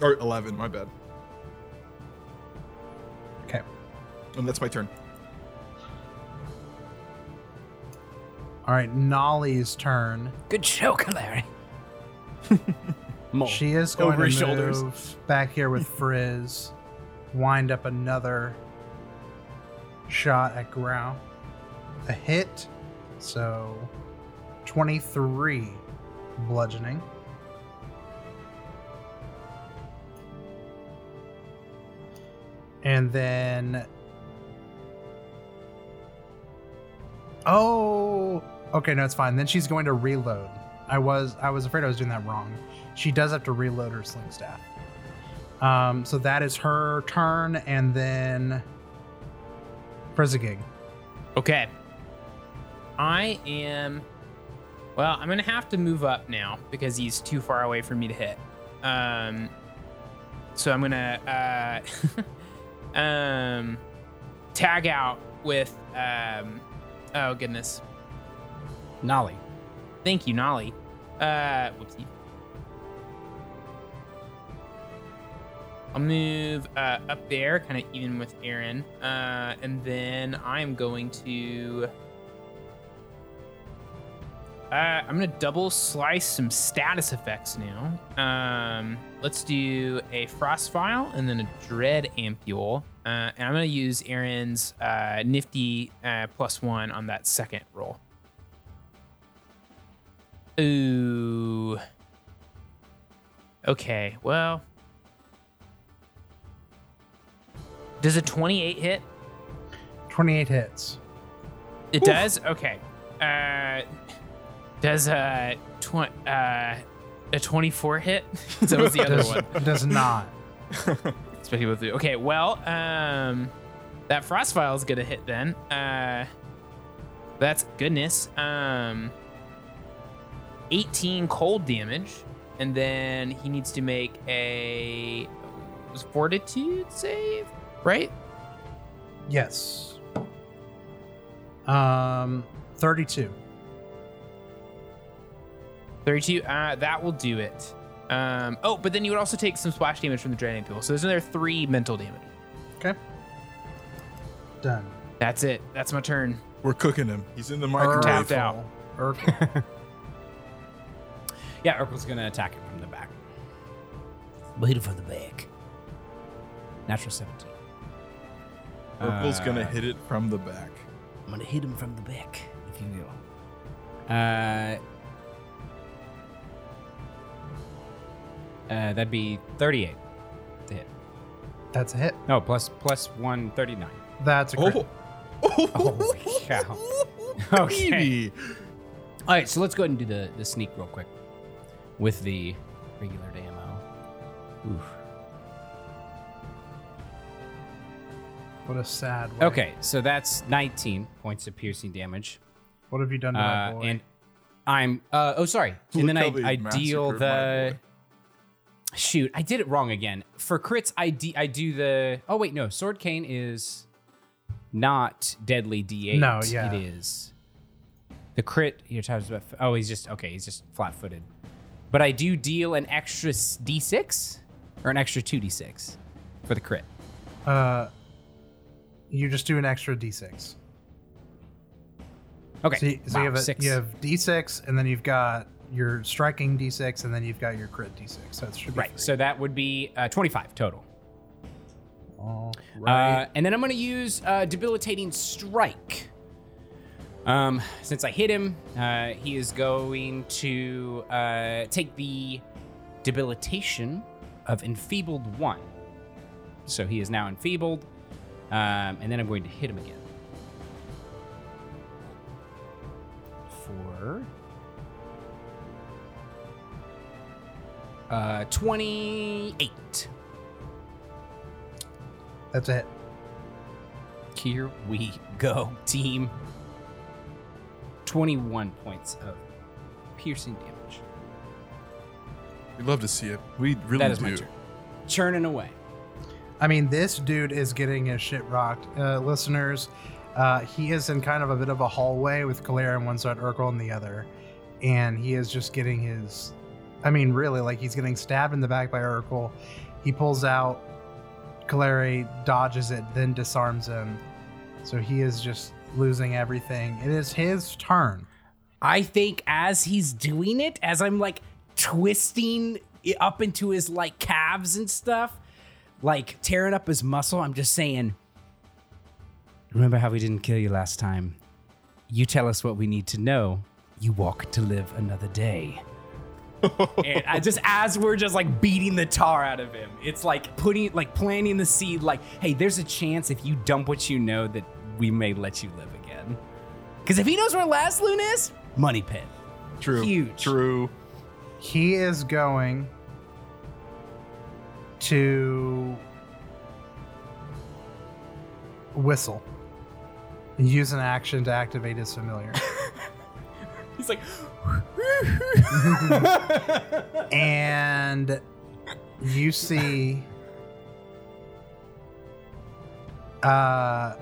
Or 11, my bad. Okay. And that's my turn. All right, Nolly's turn. Good show, Larry. Mole. She is going Over to his shoulders. move back here with Frizz, wind up another shot at Growl. A hit, so 23 bludgeoning. And then. Oh, okay, no, it's fine. Then she's going to reload. I was I was afraid I was doing that wrong. She does have to reload her sling staff. Um, so that is her turn, and then Frizzigig. Okay. I am. Well, I'm gonna have to move up now because he's too far away for me to hit. Um. So I'm gonna. Uh, um. tag out with um oh goodness. Nolly. Thank you, Nolly. Uh whoopsie. I'll move uh, up there, kind of even with Aaron. Uh, and then I'm going to. Uh, I'm gonna double slice some status effects now. Um, let's do a frost vial and then a dread ampule. Uh, and I'm gonna use Aaron's uh, nifty uh, plus one on that second roll. Ooh. Okay. Well. Does a 28 hit? 28 hits. It does. Okay. Uh, does a tw- uh, a 24 hit? that was the other Does, one. does not. Especially with the okay. Well, um, that frost vial is gonna hit then. Uh, that's goodness. Um, 18 cold damage, and then he needs to make a fortitude save, right? Yes. Um, 32. 32. Uh, that will do it. Um, oh, but then you would also take some splash damage from the draining pool. So there's another three mental damage. Okay. Done. That's it. That's my turn. We're cooking him. He's in the Tapped microwave. out. Urkel. Yeah, Urkel's gonna attack it from the back. Bleed it from the back. Natural 17. Urkel's gonna Uh, hit it from the back. I'm gonna hit him from the back, if you will. Uh, uh, that'd be 38 to hit. That's a hit. No, plus plus 139. That's a crit. Oh, Holy cow. Okay. baby. All right, so let's go ahead and do the, the sneak real quick with the regular ammo. Oof. What a sad way. Okay, so that's 19 points of piercing damage. What have you done to my Uh, boy? and I'm uh oh sorry. and then I, Look I deal massacred my the boy. shoot. I did it wrong again. For crits, I de- I do the oh wait no sword cane is not deadly D8. No, yeah. it is. The crit your times about oh he's just okay he's just flat footed, but I do deal an extra s- D6 or an extra two D6 for the crit. uh, you just do an extra d6. Okay, So, you, so wow, you, have a, six. you have d6, and then you've got your striking d6, and then you've got your crit d6. So it should be right. So that would be uh, 25 total. All Uh, right. and then I'm going to use uh, debilitating strike. Um, since I hit him, uh, he is going to uh, take the debilitation of enfeebled one. So he is now enfeebled, um, and then I'm going to hit him again. For uh, 28. That's a hit. Here we go, team. 21 points of piercing damage. We'd love to see it. We really that is do. my turn. Churning away. I mean, this dude is getting his shit rocked. Uh, listeners, uh, he is in kind of a bit of a hallway with Kalara on one side, Urkel on the other. And he is just getting his. I mean, really, like he's getting stabbed in the back by Urkel. He pulls out. Kalara dodges it, then disarms him. So he is just losing everything. It is his turn. I think as he's doing it, as I'm like twisting it up into his like calves and stuff, like tearing up his muscle, I'm just saying, Remember how we didn't kill you last time? You tell us what we need to know. You walk to live another day. and I just as we're just like beating the tar out of him, it's like putting like planting the seed, like, hey, there's a chance if you dump what you know that we may let you live again. Because if he knows where Last Loon is, money pit. True. Huge. True. He is going to whistle and use an action to activate his familiar. He's like, and you see uh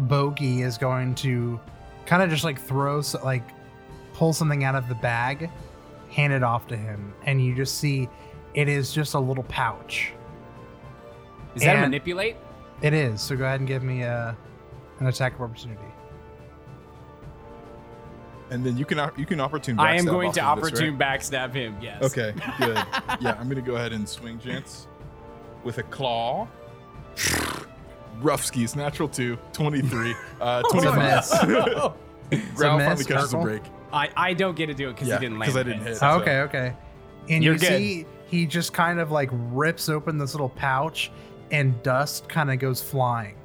Bogey is going to kind of just like throw, s- like, pull something out of the bag, hand it off to him, and you just see it is just a little pouch. Is that a And- manipulate? It is. So go ahead and give me a an attack of opportunity. And then you can op- you can opportune. I am backstab going off to of this, opportune backstab him. Yes. right? Okay, good. yeah, I'm gonna go ahead and swing Chance with a claw. Rough skis, natural two, 23, uh, It's a 25. miss. Growl miss, finally catches a Urkel? break. I, I don't get to do it because Yeah, he didn't land. 'cause I didn't hit. hit. So- Oh, okay, okay. And You're you good. see he just kind of like rips open this little pouch and dust kind of goes flying.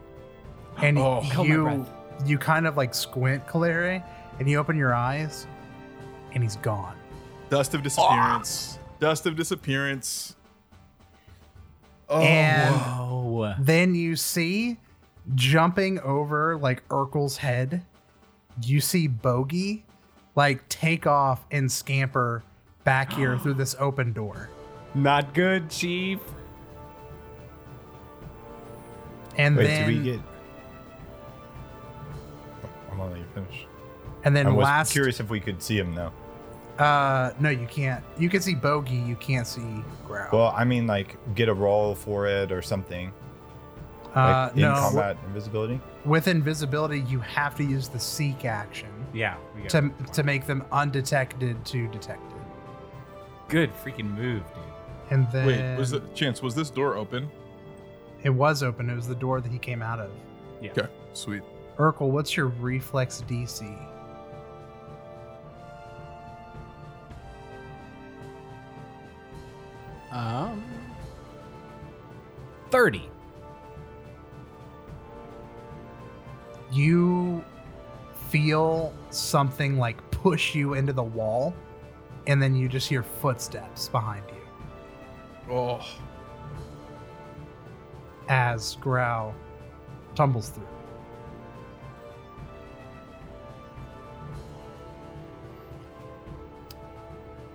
And Oh. You you kind of like squint, Kaleri, and you open your eyes and he's gone. Dust of disappearance. Dust of disappearance. Oh, and Whoa. then you see jumping over like Urkel's head, you see Bogey like take off and scamper back here through this open door. Not good, Chief. And Wait, then do we get? I'm gonna let you finish. and then last I was last curious if we could see him now. Uh, no, you can't. You can see Bogey. You can't see Growl. Well, I mean, like get a roll for it or something. uh, Like in no, combat invisibility. with invisibility, you have to use the seek action Yeah. To to make them undetected to detected. good freaking move, dude. And then Wait, was the chance? Was this door open? it was open. It was the door that he came out of. Okay, sweet. Urkel, what's your reflex DC? Um. Thirty. You feel something like push you into the wall, and then you just hear footsteps behind you Oh, as Growl tumbles through.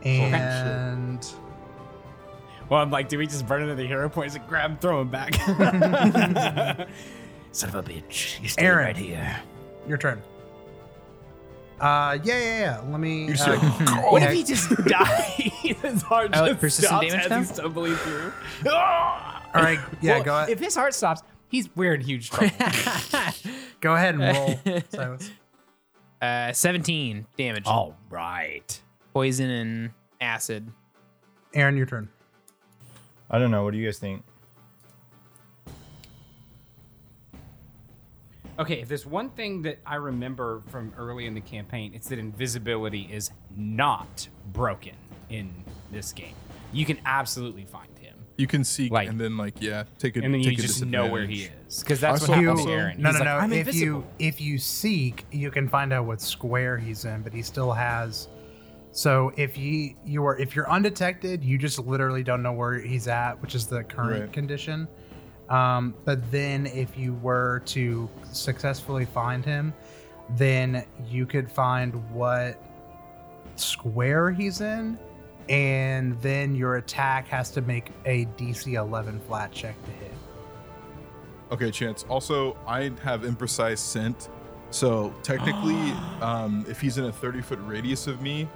And Well, I'm like, do we just burn into the hero points and grab, him, throw him back? Son of a bitch! You stay Aaron. right here. your turn. Uh, yeah, yeah, yeah. Let me. you uh, What if he just dies? His heart Oh, just persistent stops damage as now? he's stumbling through. all right, yeah, Well, go ahead. If his heart stops, he's we're in huge trouble. Go ahead and roll. Silence. Uh, 17 damage. All right. Poison and acid. Aaron, your turn. I don't know. What do you guys think? Okay, if there's one thing that I remember from early in the campaign, it's that invisibility is not broken in this game. You can absolutely find him, you can seek Like- and then like yeah, take a and then take you just know where he is, because that's I what saw happened also- to Aaron. No, He's no, like, no. I'm if invisible. you if you seek, you can find out what square he's in, but he still has. So if you you are if you're undetected, you just literally don't know where he's at, which is the current Right. condition. Um, but then if you were to successfully find him, then you could find what square he's in, and then your attack has to make a DC 11 flat check to hit. Okay, chance. Also, I have imprecise scent, so technically, um, if he's in a 30 foot radius of me,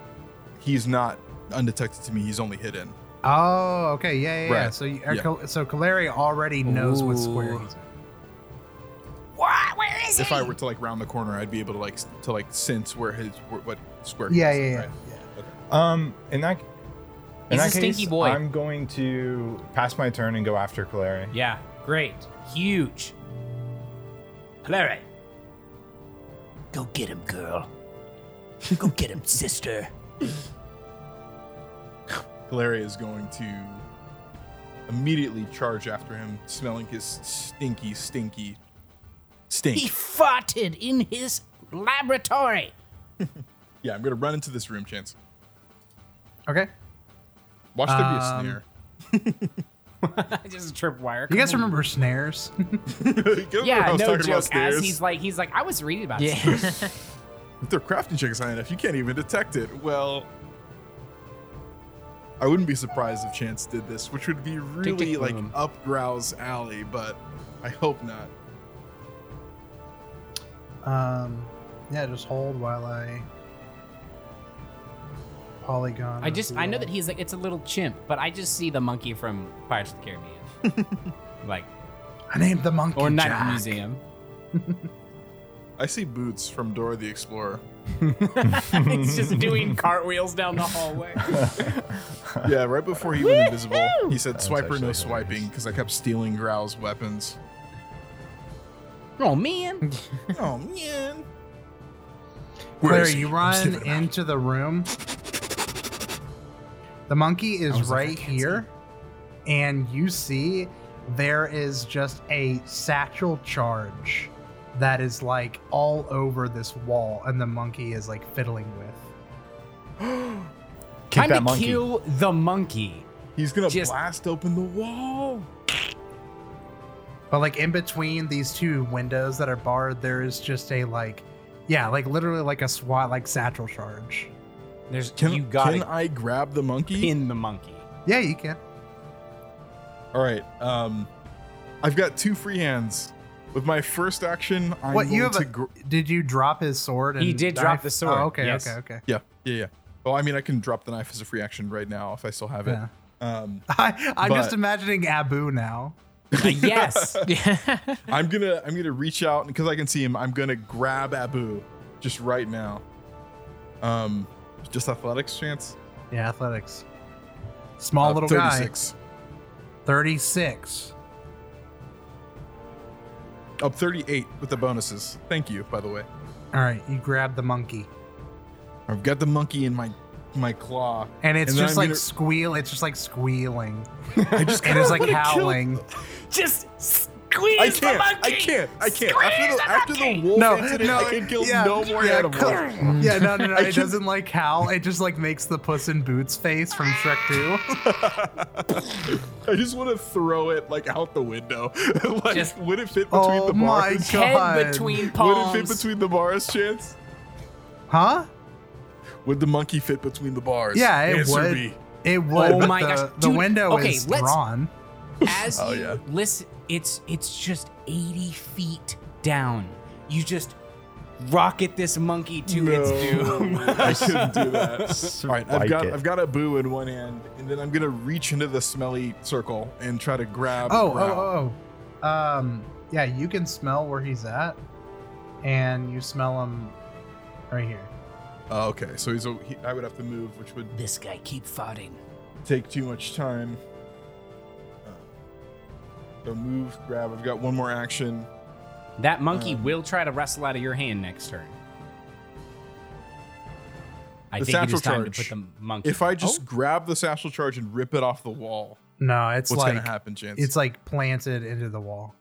he's not undetected to me. He's only hidden. Oh, okay, yeah, yeah. yeah. Right. So, you, Yeah. Cal- so Kaleri already knows what square Ooh. he's in. what? Where is If I were to like round the corner, I'd be able to like to like sense where his where, what square. Yeah, he's yeah, in, yeah. right? yeah. Um, in that, in He's that a stinky case, boy. I'm going to pass my turn and go after Kaleri. Yeah, great, huge. Larry, go get him, girl. Go get him, sister. Hilaria is going to immediately charge after him, smelling his stinky, stinky stink. He farted in his laboratory. yeah, I'm gonna run into this room, Chance. Okay. Watch there be a Um, snare. Just a tripwire. You guys remember snares? Yeah, no talking joke. about As stairs. he's like, he's like, I was reading about Yeah. this. If their crafting check is high enough, you can't even detect it. Well, I wouldn't be surprised if Chance did this, which would be really tick, like boom. up Growl's alley, but I hope not. Um, yeah, just hold while I polygon. I just I know that he's like it's a little chimp, but I just see the monkey from Pirates of the Caribbean, like I named the monkey. or Night Jack. the Museum. I see Boots from Dora the Explorer. He's just doing cartwheels down the hallway. Yeah, right before he went invisible, he said That's swiper no hilarious. swiping because I kept stealing Growl's weapons. oh man, Oh man. Claire, is he? you I'm run sniffing him out. into the room. The monkey is was like, I right can't here, and you see there is just a satchel charge that is like all over this wall, and the monkey is like fiddling with. Kick time that to monkey. kill the monkey. He's gonna Just- blast open the wall. But like in between these two windows that are barred, there is just a like, yeah, like literally like a SWAT like satchel charge. There's Can, you got can to I grab the monkey? pin the monkey. Yeah, you can. All right. Um, I've got two free hands. With my first action, I'm what you going have? to. A, gr- did you drop his sword? And He did drop the sword, Oh, okay, yes. okay, okay. yeah, yeah, yeah. Well, I mean, I can drop the knife as a free action right now if I still have it. Yeah. Um, I, I'm just imagining Abu now. Uh, yes, I'm gonna I'm gonna reach out because I can see him. I'm gonna grab Abu just right now. Um, just athletics chance. Yeah, athletics. Small Uh, little guy. 36. 36. Up 38 with the bonuses. Thank you, by the way. All right, you grab the monkey. I've got the monkey in my my claw. And it's And then just I'm like gonna- squeal. It's just like squealing. I just And it's like wanna kill- howling. just squeeze I can't. I can't. I can't. Squeeze After the, the after the wolf No, incident, no, I can kill yeah, no more yeah, animals. Mm. Yeah, no, no, no. It doesn't like howl. It just like makes the Puss in Boots face from Shrek 2. I just want to throw it like out the window. like, Just- would it fit between Oh the my bars? God. Head between Would it fit between the bars, Chance? Huh? Would the monkey fit between the bars? Yeah, it Answer would. me. It would. Oh my the, gosh. The Dude, window okay, is let's- drawn. As Oh, you yeah. listen, it's it's just 80 feet down. You just rocket this monkey to its doom. I shouldn't do that. All right, I've Spike got it. I've got Abu in one hand, and then I'm gonna reach into the smelly circle and try to grab. Oh, Growl. oh, oh. Um, yeah, you can smell where he's at, and you smell him right here. Oh, okay, so he's a, he, I would have to move, which would this guy keep fighting. take too much time. So move, grab. I've got one more action. That monkey Um, will try to wrestle out of your hand next turn. I The think it is satchel time to charge. put the monkey. If I just Oh, grab the satchel charge and rip it off the wall, No, it's what's like gonna happen, Chance? it's like planted into the wall.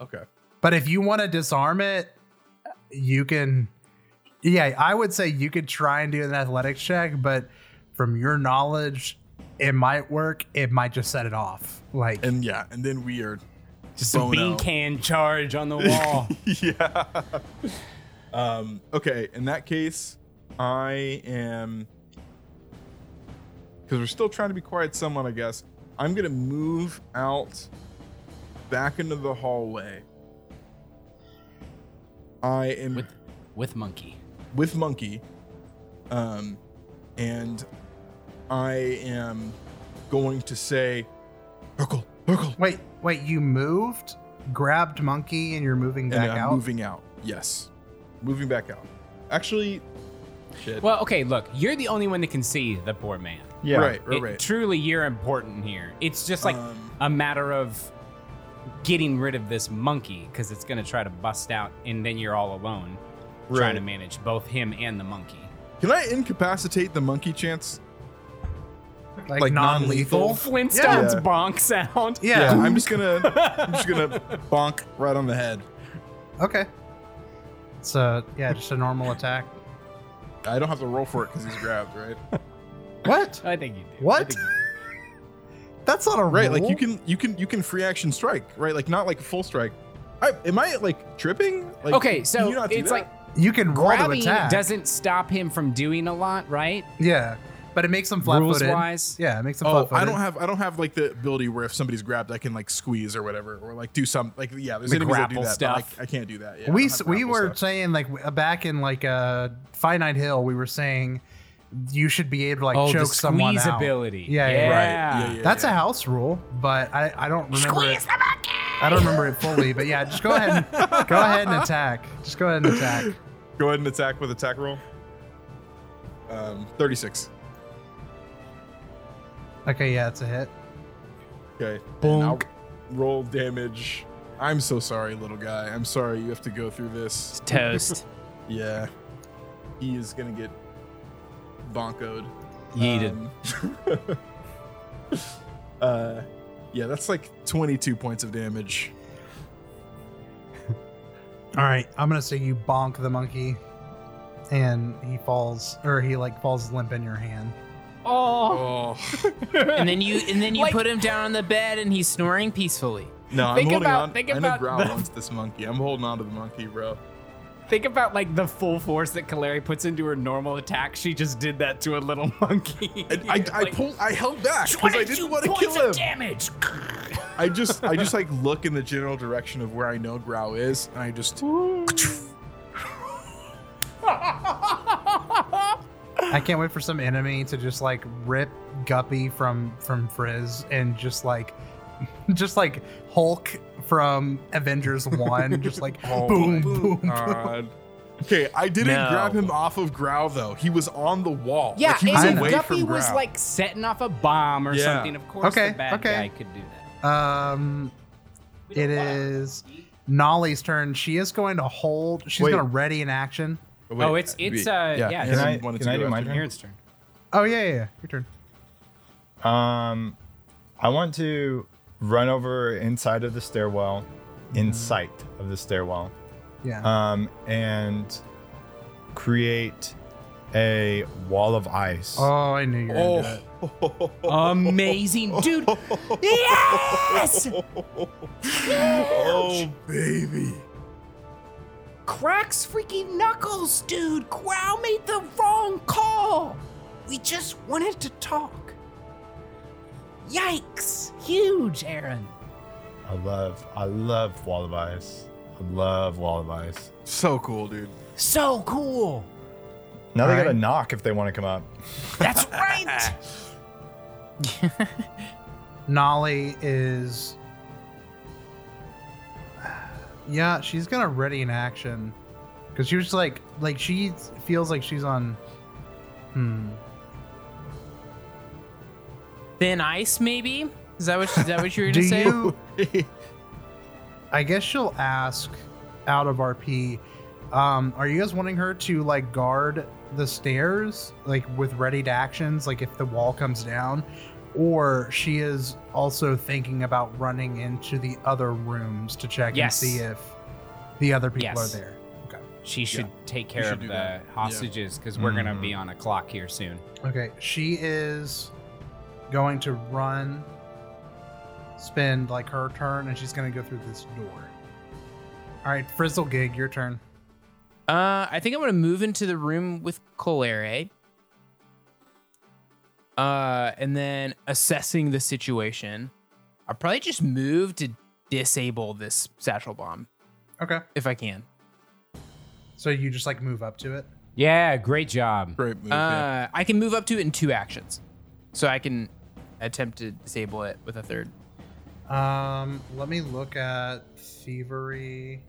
okay. But if you want to disarm it, you can. Yeah, I would say you could try and do an athletics check, but from your knowledge, it might work. It might just set it off. Like, And yeah, and then we are just a Bono. bean can charge on the wall. yeah. Um, okay, in that case, I am because we're still trying to be quiet somewhat, I guess. I'm gonna move out back into the hallway. I am with with monkey. with Monkey. Um, and I am going to say, Urkel, Urkel. wait, wait, you moved, grabbed monkey, and you're moving back And back I'm out. moving out. Yes. Moving back out. Actually, shit. Well, okay, look, you're the only one that can see the poor man. Yeah. Right, right, It- right. Truly, you're important here. It's just like Um, a matter of getting rid of this monkey because it's going to try to bust out, and then you're all alone trying Right. to manage both him and the monkey. Can I incapacitate the monkey chance? Like, like non-lethal. non-lethal? Flintstones Yeah. bonk sound. Yeah. I'm just gonna I'm just gonna bonk right on the head. Okay. So yeah, just a normal attack. I don't have to roll for it because he's grabbed, right? What? I think you do. What? think you That's not a Right, rule. like you can you can you can free action strike, right? Like not like full strike. I, am I like tripping? Like, Okay, so you not do it's that? like You can roll to grabbing attack. doesn't stop him from doing a lot, right? yeah. But it makes them flat Rules footed. wise? Yeah, it makes them Oh, flat footed. I don't have I don't have like the ability where if somebody's grabbed, I can like squeeze or whatever, or like do some like yeah. There's The enemies that do grapple that. but stuff. I, I can't do that. Yeah, I we don't s- have we grapple were stuff. saying like w- back in like uh Finite Hill, we were saying you should be able to like oh, the choke someone squeeze out. ability. Yeah, yeah, yeah. Right. Yeah, yeah. That's a house rule, but I, I don't remember Squeeze it. I don't remember it fully, but yeah, just go ahead and go ahead and attack. Just go ahead and attack. Go ahead and attack with attack roll. Um, 36. Okay, yeah, it's a hit. Okay. and I'll roll damage. I'm so sorry, little guy. I'm sorry you have to go through this. Toast. Yeah. He is gonna get bonkoed. Yeeted. Um, uh, yeah, that's like 22 points of damage. All right, I'm gonna say you bonk the monkey, and he falls, or he like falls limp in your hand. Oh. Oh and then you and then you Like- put him down on the bed and he's snoring peacefully. no, I'm Think holding about- on. think I know about Growl the- wants this monkey. I'm holding on to the monkey, bro. Think about like the full force that Kaleri puts into her normal attack. She just did that to a little monkey. I, I, I pulled. I held back because I didn't want to points kill of him. Damage. I just, I just like look in the general direction of where I know Growl is, and I just. I can't wait for some enemy to just like rip Guppy from from Frizz and just like just like Hulk from Avengers One, just like Oh boom, my boom, boom. Okay, I didn't No. grab him off of Growl though. He was on the wall. Yeah, like, he was and away if Guppy from was like setting off a bomb or Yeah. something, of course Okay, the bad okay. guy could do that. Um, it is Nolly's turn. She is going to hold. She's Wait. going to ready in action. Wait, oh, it's it's uh yeah. yeah. Can I, wanted can to I do my after turn? Aaron's turn. Oh yeah, yeah, yeah. Your turn. Um, I want to run over inside of the stairwell, in sight of the stairwell, Yeah. um, and create a wall of ice. oh, I knew you were going to do it. Oh, Amazing, dude. yes. oh, baby. Cracks freaking knuckles, dude. Growl made the wrong call. We just wanted to talk. Yikes. Huge, Aaron. I love, I love wall of ice. I love wall of ice. So cool, dude. So cool. Now they Alright. gotta knock if they want to come up. That's right. Nolly is. Yeah, she's gonna ready an action because she was like, like she feels like she's on. Hmm. Thin ice, maybe? Is that what is that what you were gonna say? you? I guess she'll ask out of RP. Um, are you guys wanting her to like guard the stairs, like with ready to actions, like if the wall comes down, or she is also thinking about running into the other rooms to check Yes. and see if the other people Yes. are there? Okay. She should take care should of the that. Hostages because we're gonna be on a clock here soon. Okay, she is going to run, spend like her turn, and she's going to go through this door. All right, Frizzigig, your turn. Uh, I think I'm gonna move into the room with Colere. Uh, and then assessing the situation, I'll probably just move to disable this satchel bomb Okay. if I can. So you just like move up to it. Yeah, great job. Great move. yeah. Uh, I can move up to it in two actions, so I can attempt to disable it with a third. Um, let me look at thievery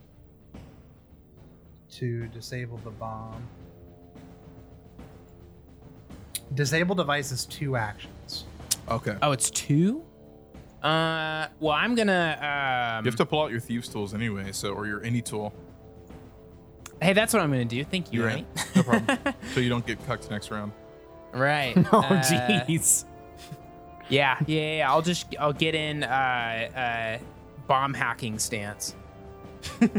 to disable the bomb. Disable device is two actions. Okay. Oh, it's two. Uh, well, I'm gonna. Um, You have to pull out your thieves tools anyway, so or your any tool. hey, that's what I'm gonna do. Thank you, Yeah, Rennie. No problem. so you don't get cucked next round. right. Oh Uh, jeez. Yeah, yeah, yeah. I'll just I'll get in uh, uh, bomb hacking stance. Can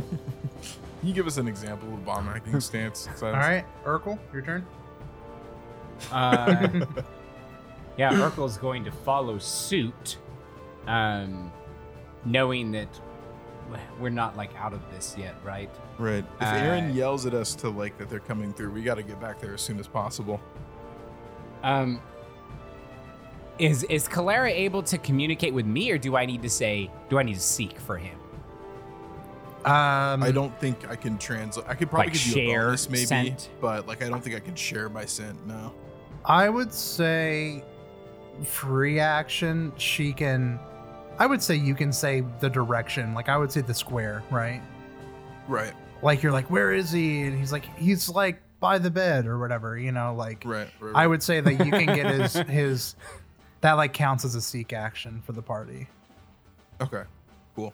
you give us an example of bomb hacking stance? All right, Urkel, your turn. Uh, yeah, Urkel's going to follow suit, um, knowing that we're not like out of this yet, right? Right. If Uh, Aaron yells at us to like that they're coming through, we got to get back there as soon as possible. Um, Is is Kaleri able to communicate with me, or do I need to say? Do I need to seek for him? Um, I don't think I can translate. I could probably Like give you a share bonus maybe, scent? but like I don't think I can share my scent. No. I would say free action. She can. I would say you can say the direction. Like I would say the square, right? Right. Like you're like, where is he? And he's like, he's like by the bed or whatever. You know, like Right. right, I would say that you can get his his. That like counts as a seek action for the party. Okay. Cool.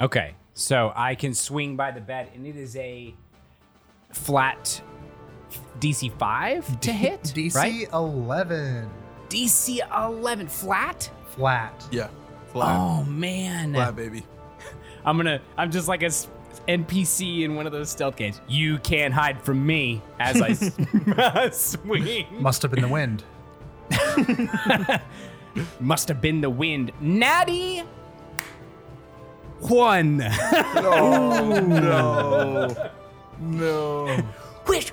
Okay, so I can swing by the bed, and it is a flat DC five to hit. DC right? 11 DC eleven flat. flat. Yeah. Flat. Oh man, Flat baby. I'm gonna. I'm just like a s- NPC in one of those stealth games. You can't hide from me as I swing. Must have been the wind. Must have been the wind. Natty one. no. No. Wish, wish,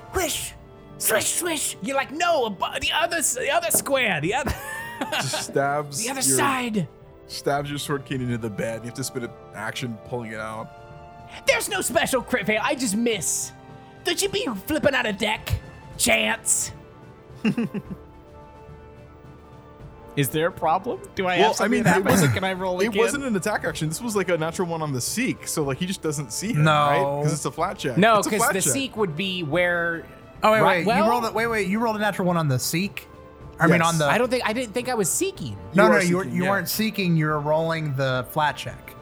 swish, swish. You're like no, abo- the other, s- the other square, the other, Just stabs the other your, side. Stabs your sword cane into the bed. You have to spend an action pulling it out. There's no special crit fail. I just miss. Don't you be flipping out a deck? Chance. Is there a problem? Do I Well, I mean, it wasn't. Can I roll It again? wasn't an attack action. This was like a natural one on the seek. So like he just doesn't see him, No. right? Because it's a flat check. No, It's a because flat the check. seek would be where. Oh wait, Right, wait. well- you rolled. A, wait, wait. You rolled a natural one on the seek. I mean, on the. I don't think I didn't think I was seeking. no, You no. are You, were, you yeah. weren't seeking. You were rolling the flat check.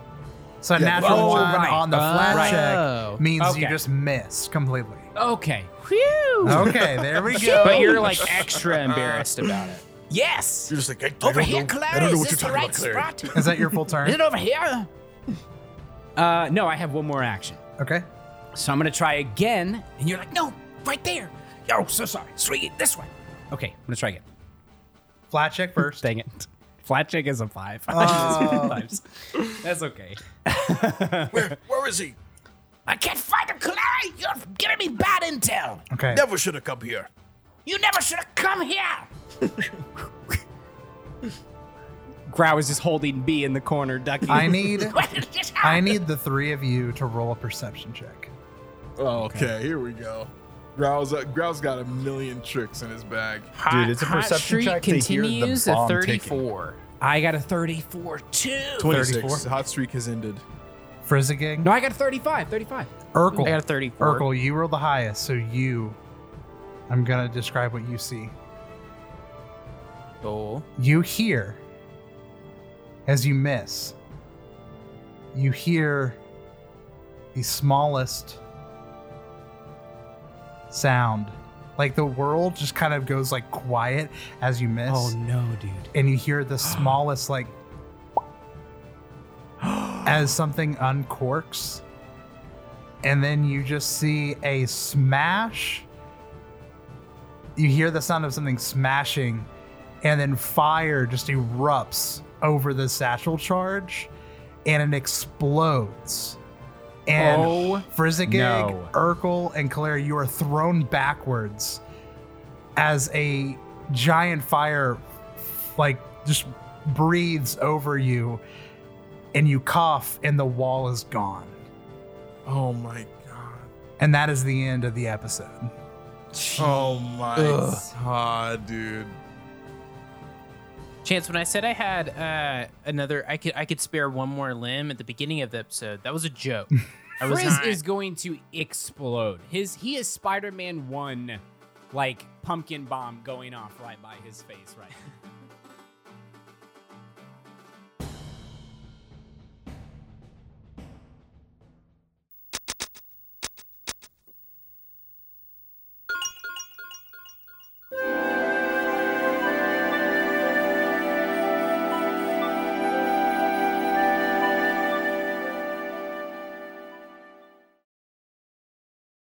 So a Yeah, natural oh, one right. on the flat. Oh. check means you just miss completely. Okay. Whew. Okay, there we go. But you're like extra embarrassed about it. Yes. You're just like I, I Over don't here, know- Kaleri. I don't know Is what you're talking right about, Kaleri. spot? Is that your full turn? Is it over here? Uh, no, I have one more action. Okay. So I'm gonna try again, and you're like, no, right there. Oh, so sorry. Swing it this way. Okay, I'm gonna try again. Flat check first. Dang it. Flat check is a five. Oh. Fives. That's okay. Where, where is he? I can't find him, Kaleri. You're giving me bad intel. Okay. Never should have come here. You never should have come here. Growl is just holding B in the corner, ducking. I need. What did this I need the three of you to roll a perception check. Okay, here we go. Growl's, uh, Growl's got a million tricks in his bag. Dude, it's a Hot perception Streak check to hear the continues at bomb ticking. 34. I got a 34 too. 26. 34. Hot streak has ended. Frizzigig. No, I got a 35. 35. Urkel. I got a 34. Urkel, you roll the highest, so you. I'm gonna describe what you see. Cool. You hear, as you miss, you hear the smallest sound. Like the world just kind of goes like quiet as you miss. Oh no, dude. and you hear the smallest like as something uncorks and then you just see a smash you hear the sound of something smashing and then fire just erupts over the satchel charge and it explodes and Oh, Frizzigig, no. Urkel, and Claire, you are thrown backwards as a giant fire like just breathes over you and you cough and the wall is gone. Oh my god. And that is the end of the episode. Oh my god, dude. Chance, when I said I had uh, another, I could I could spare one more limb at the beginning of the episode. That was a joke. I was Frizz not- is going to explode. His he is Spider-Man one, like pumpkin bomb going off right by his face right.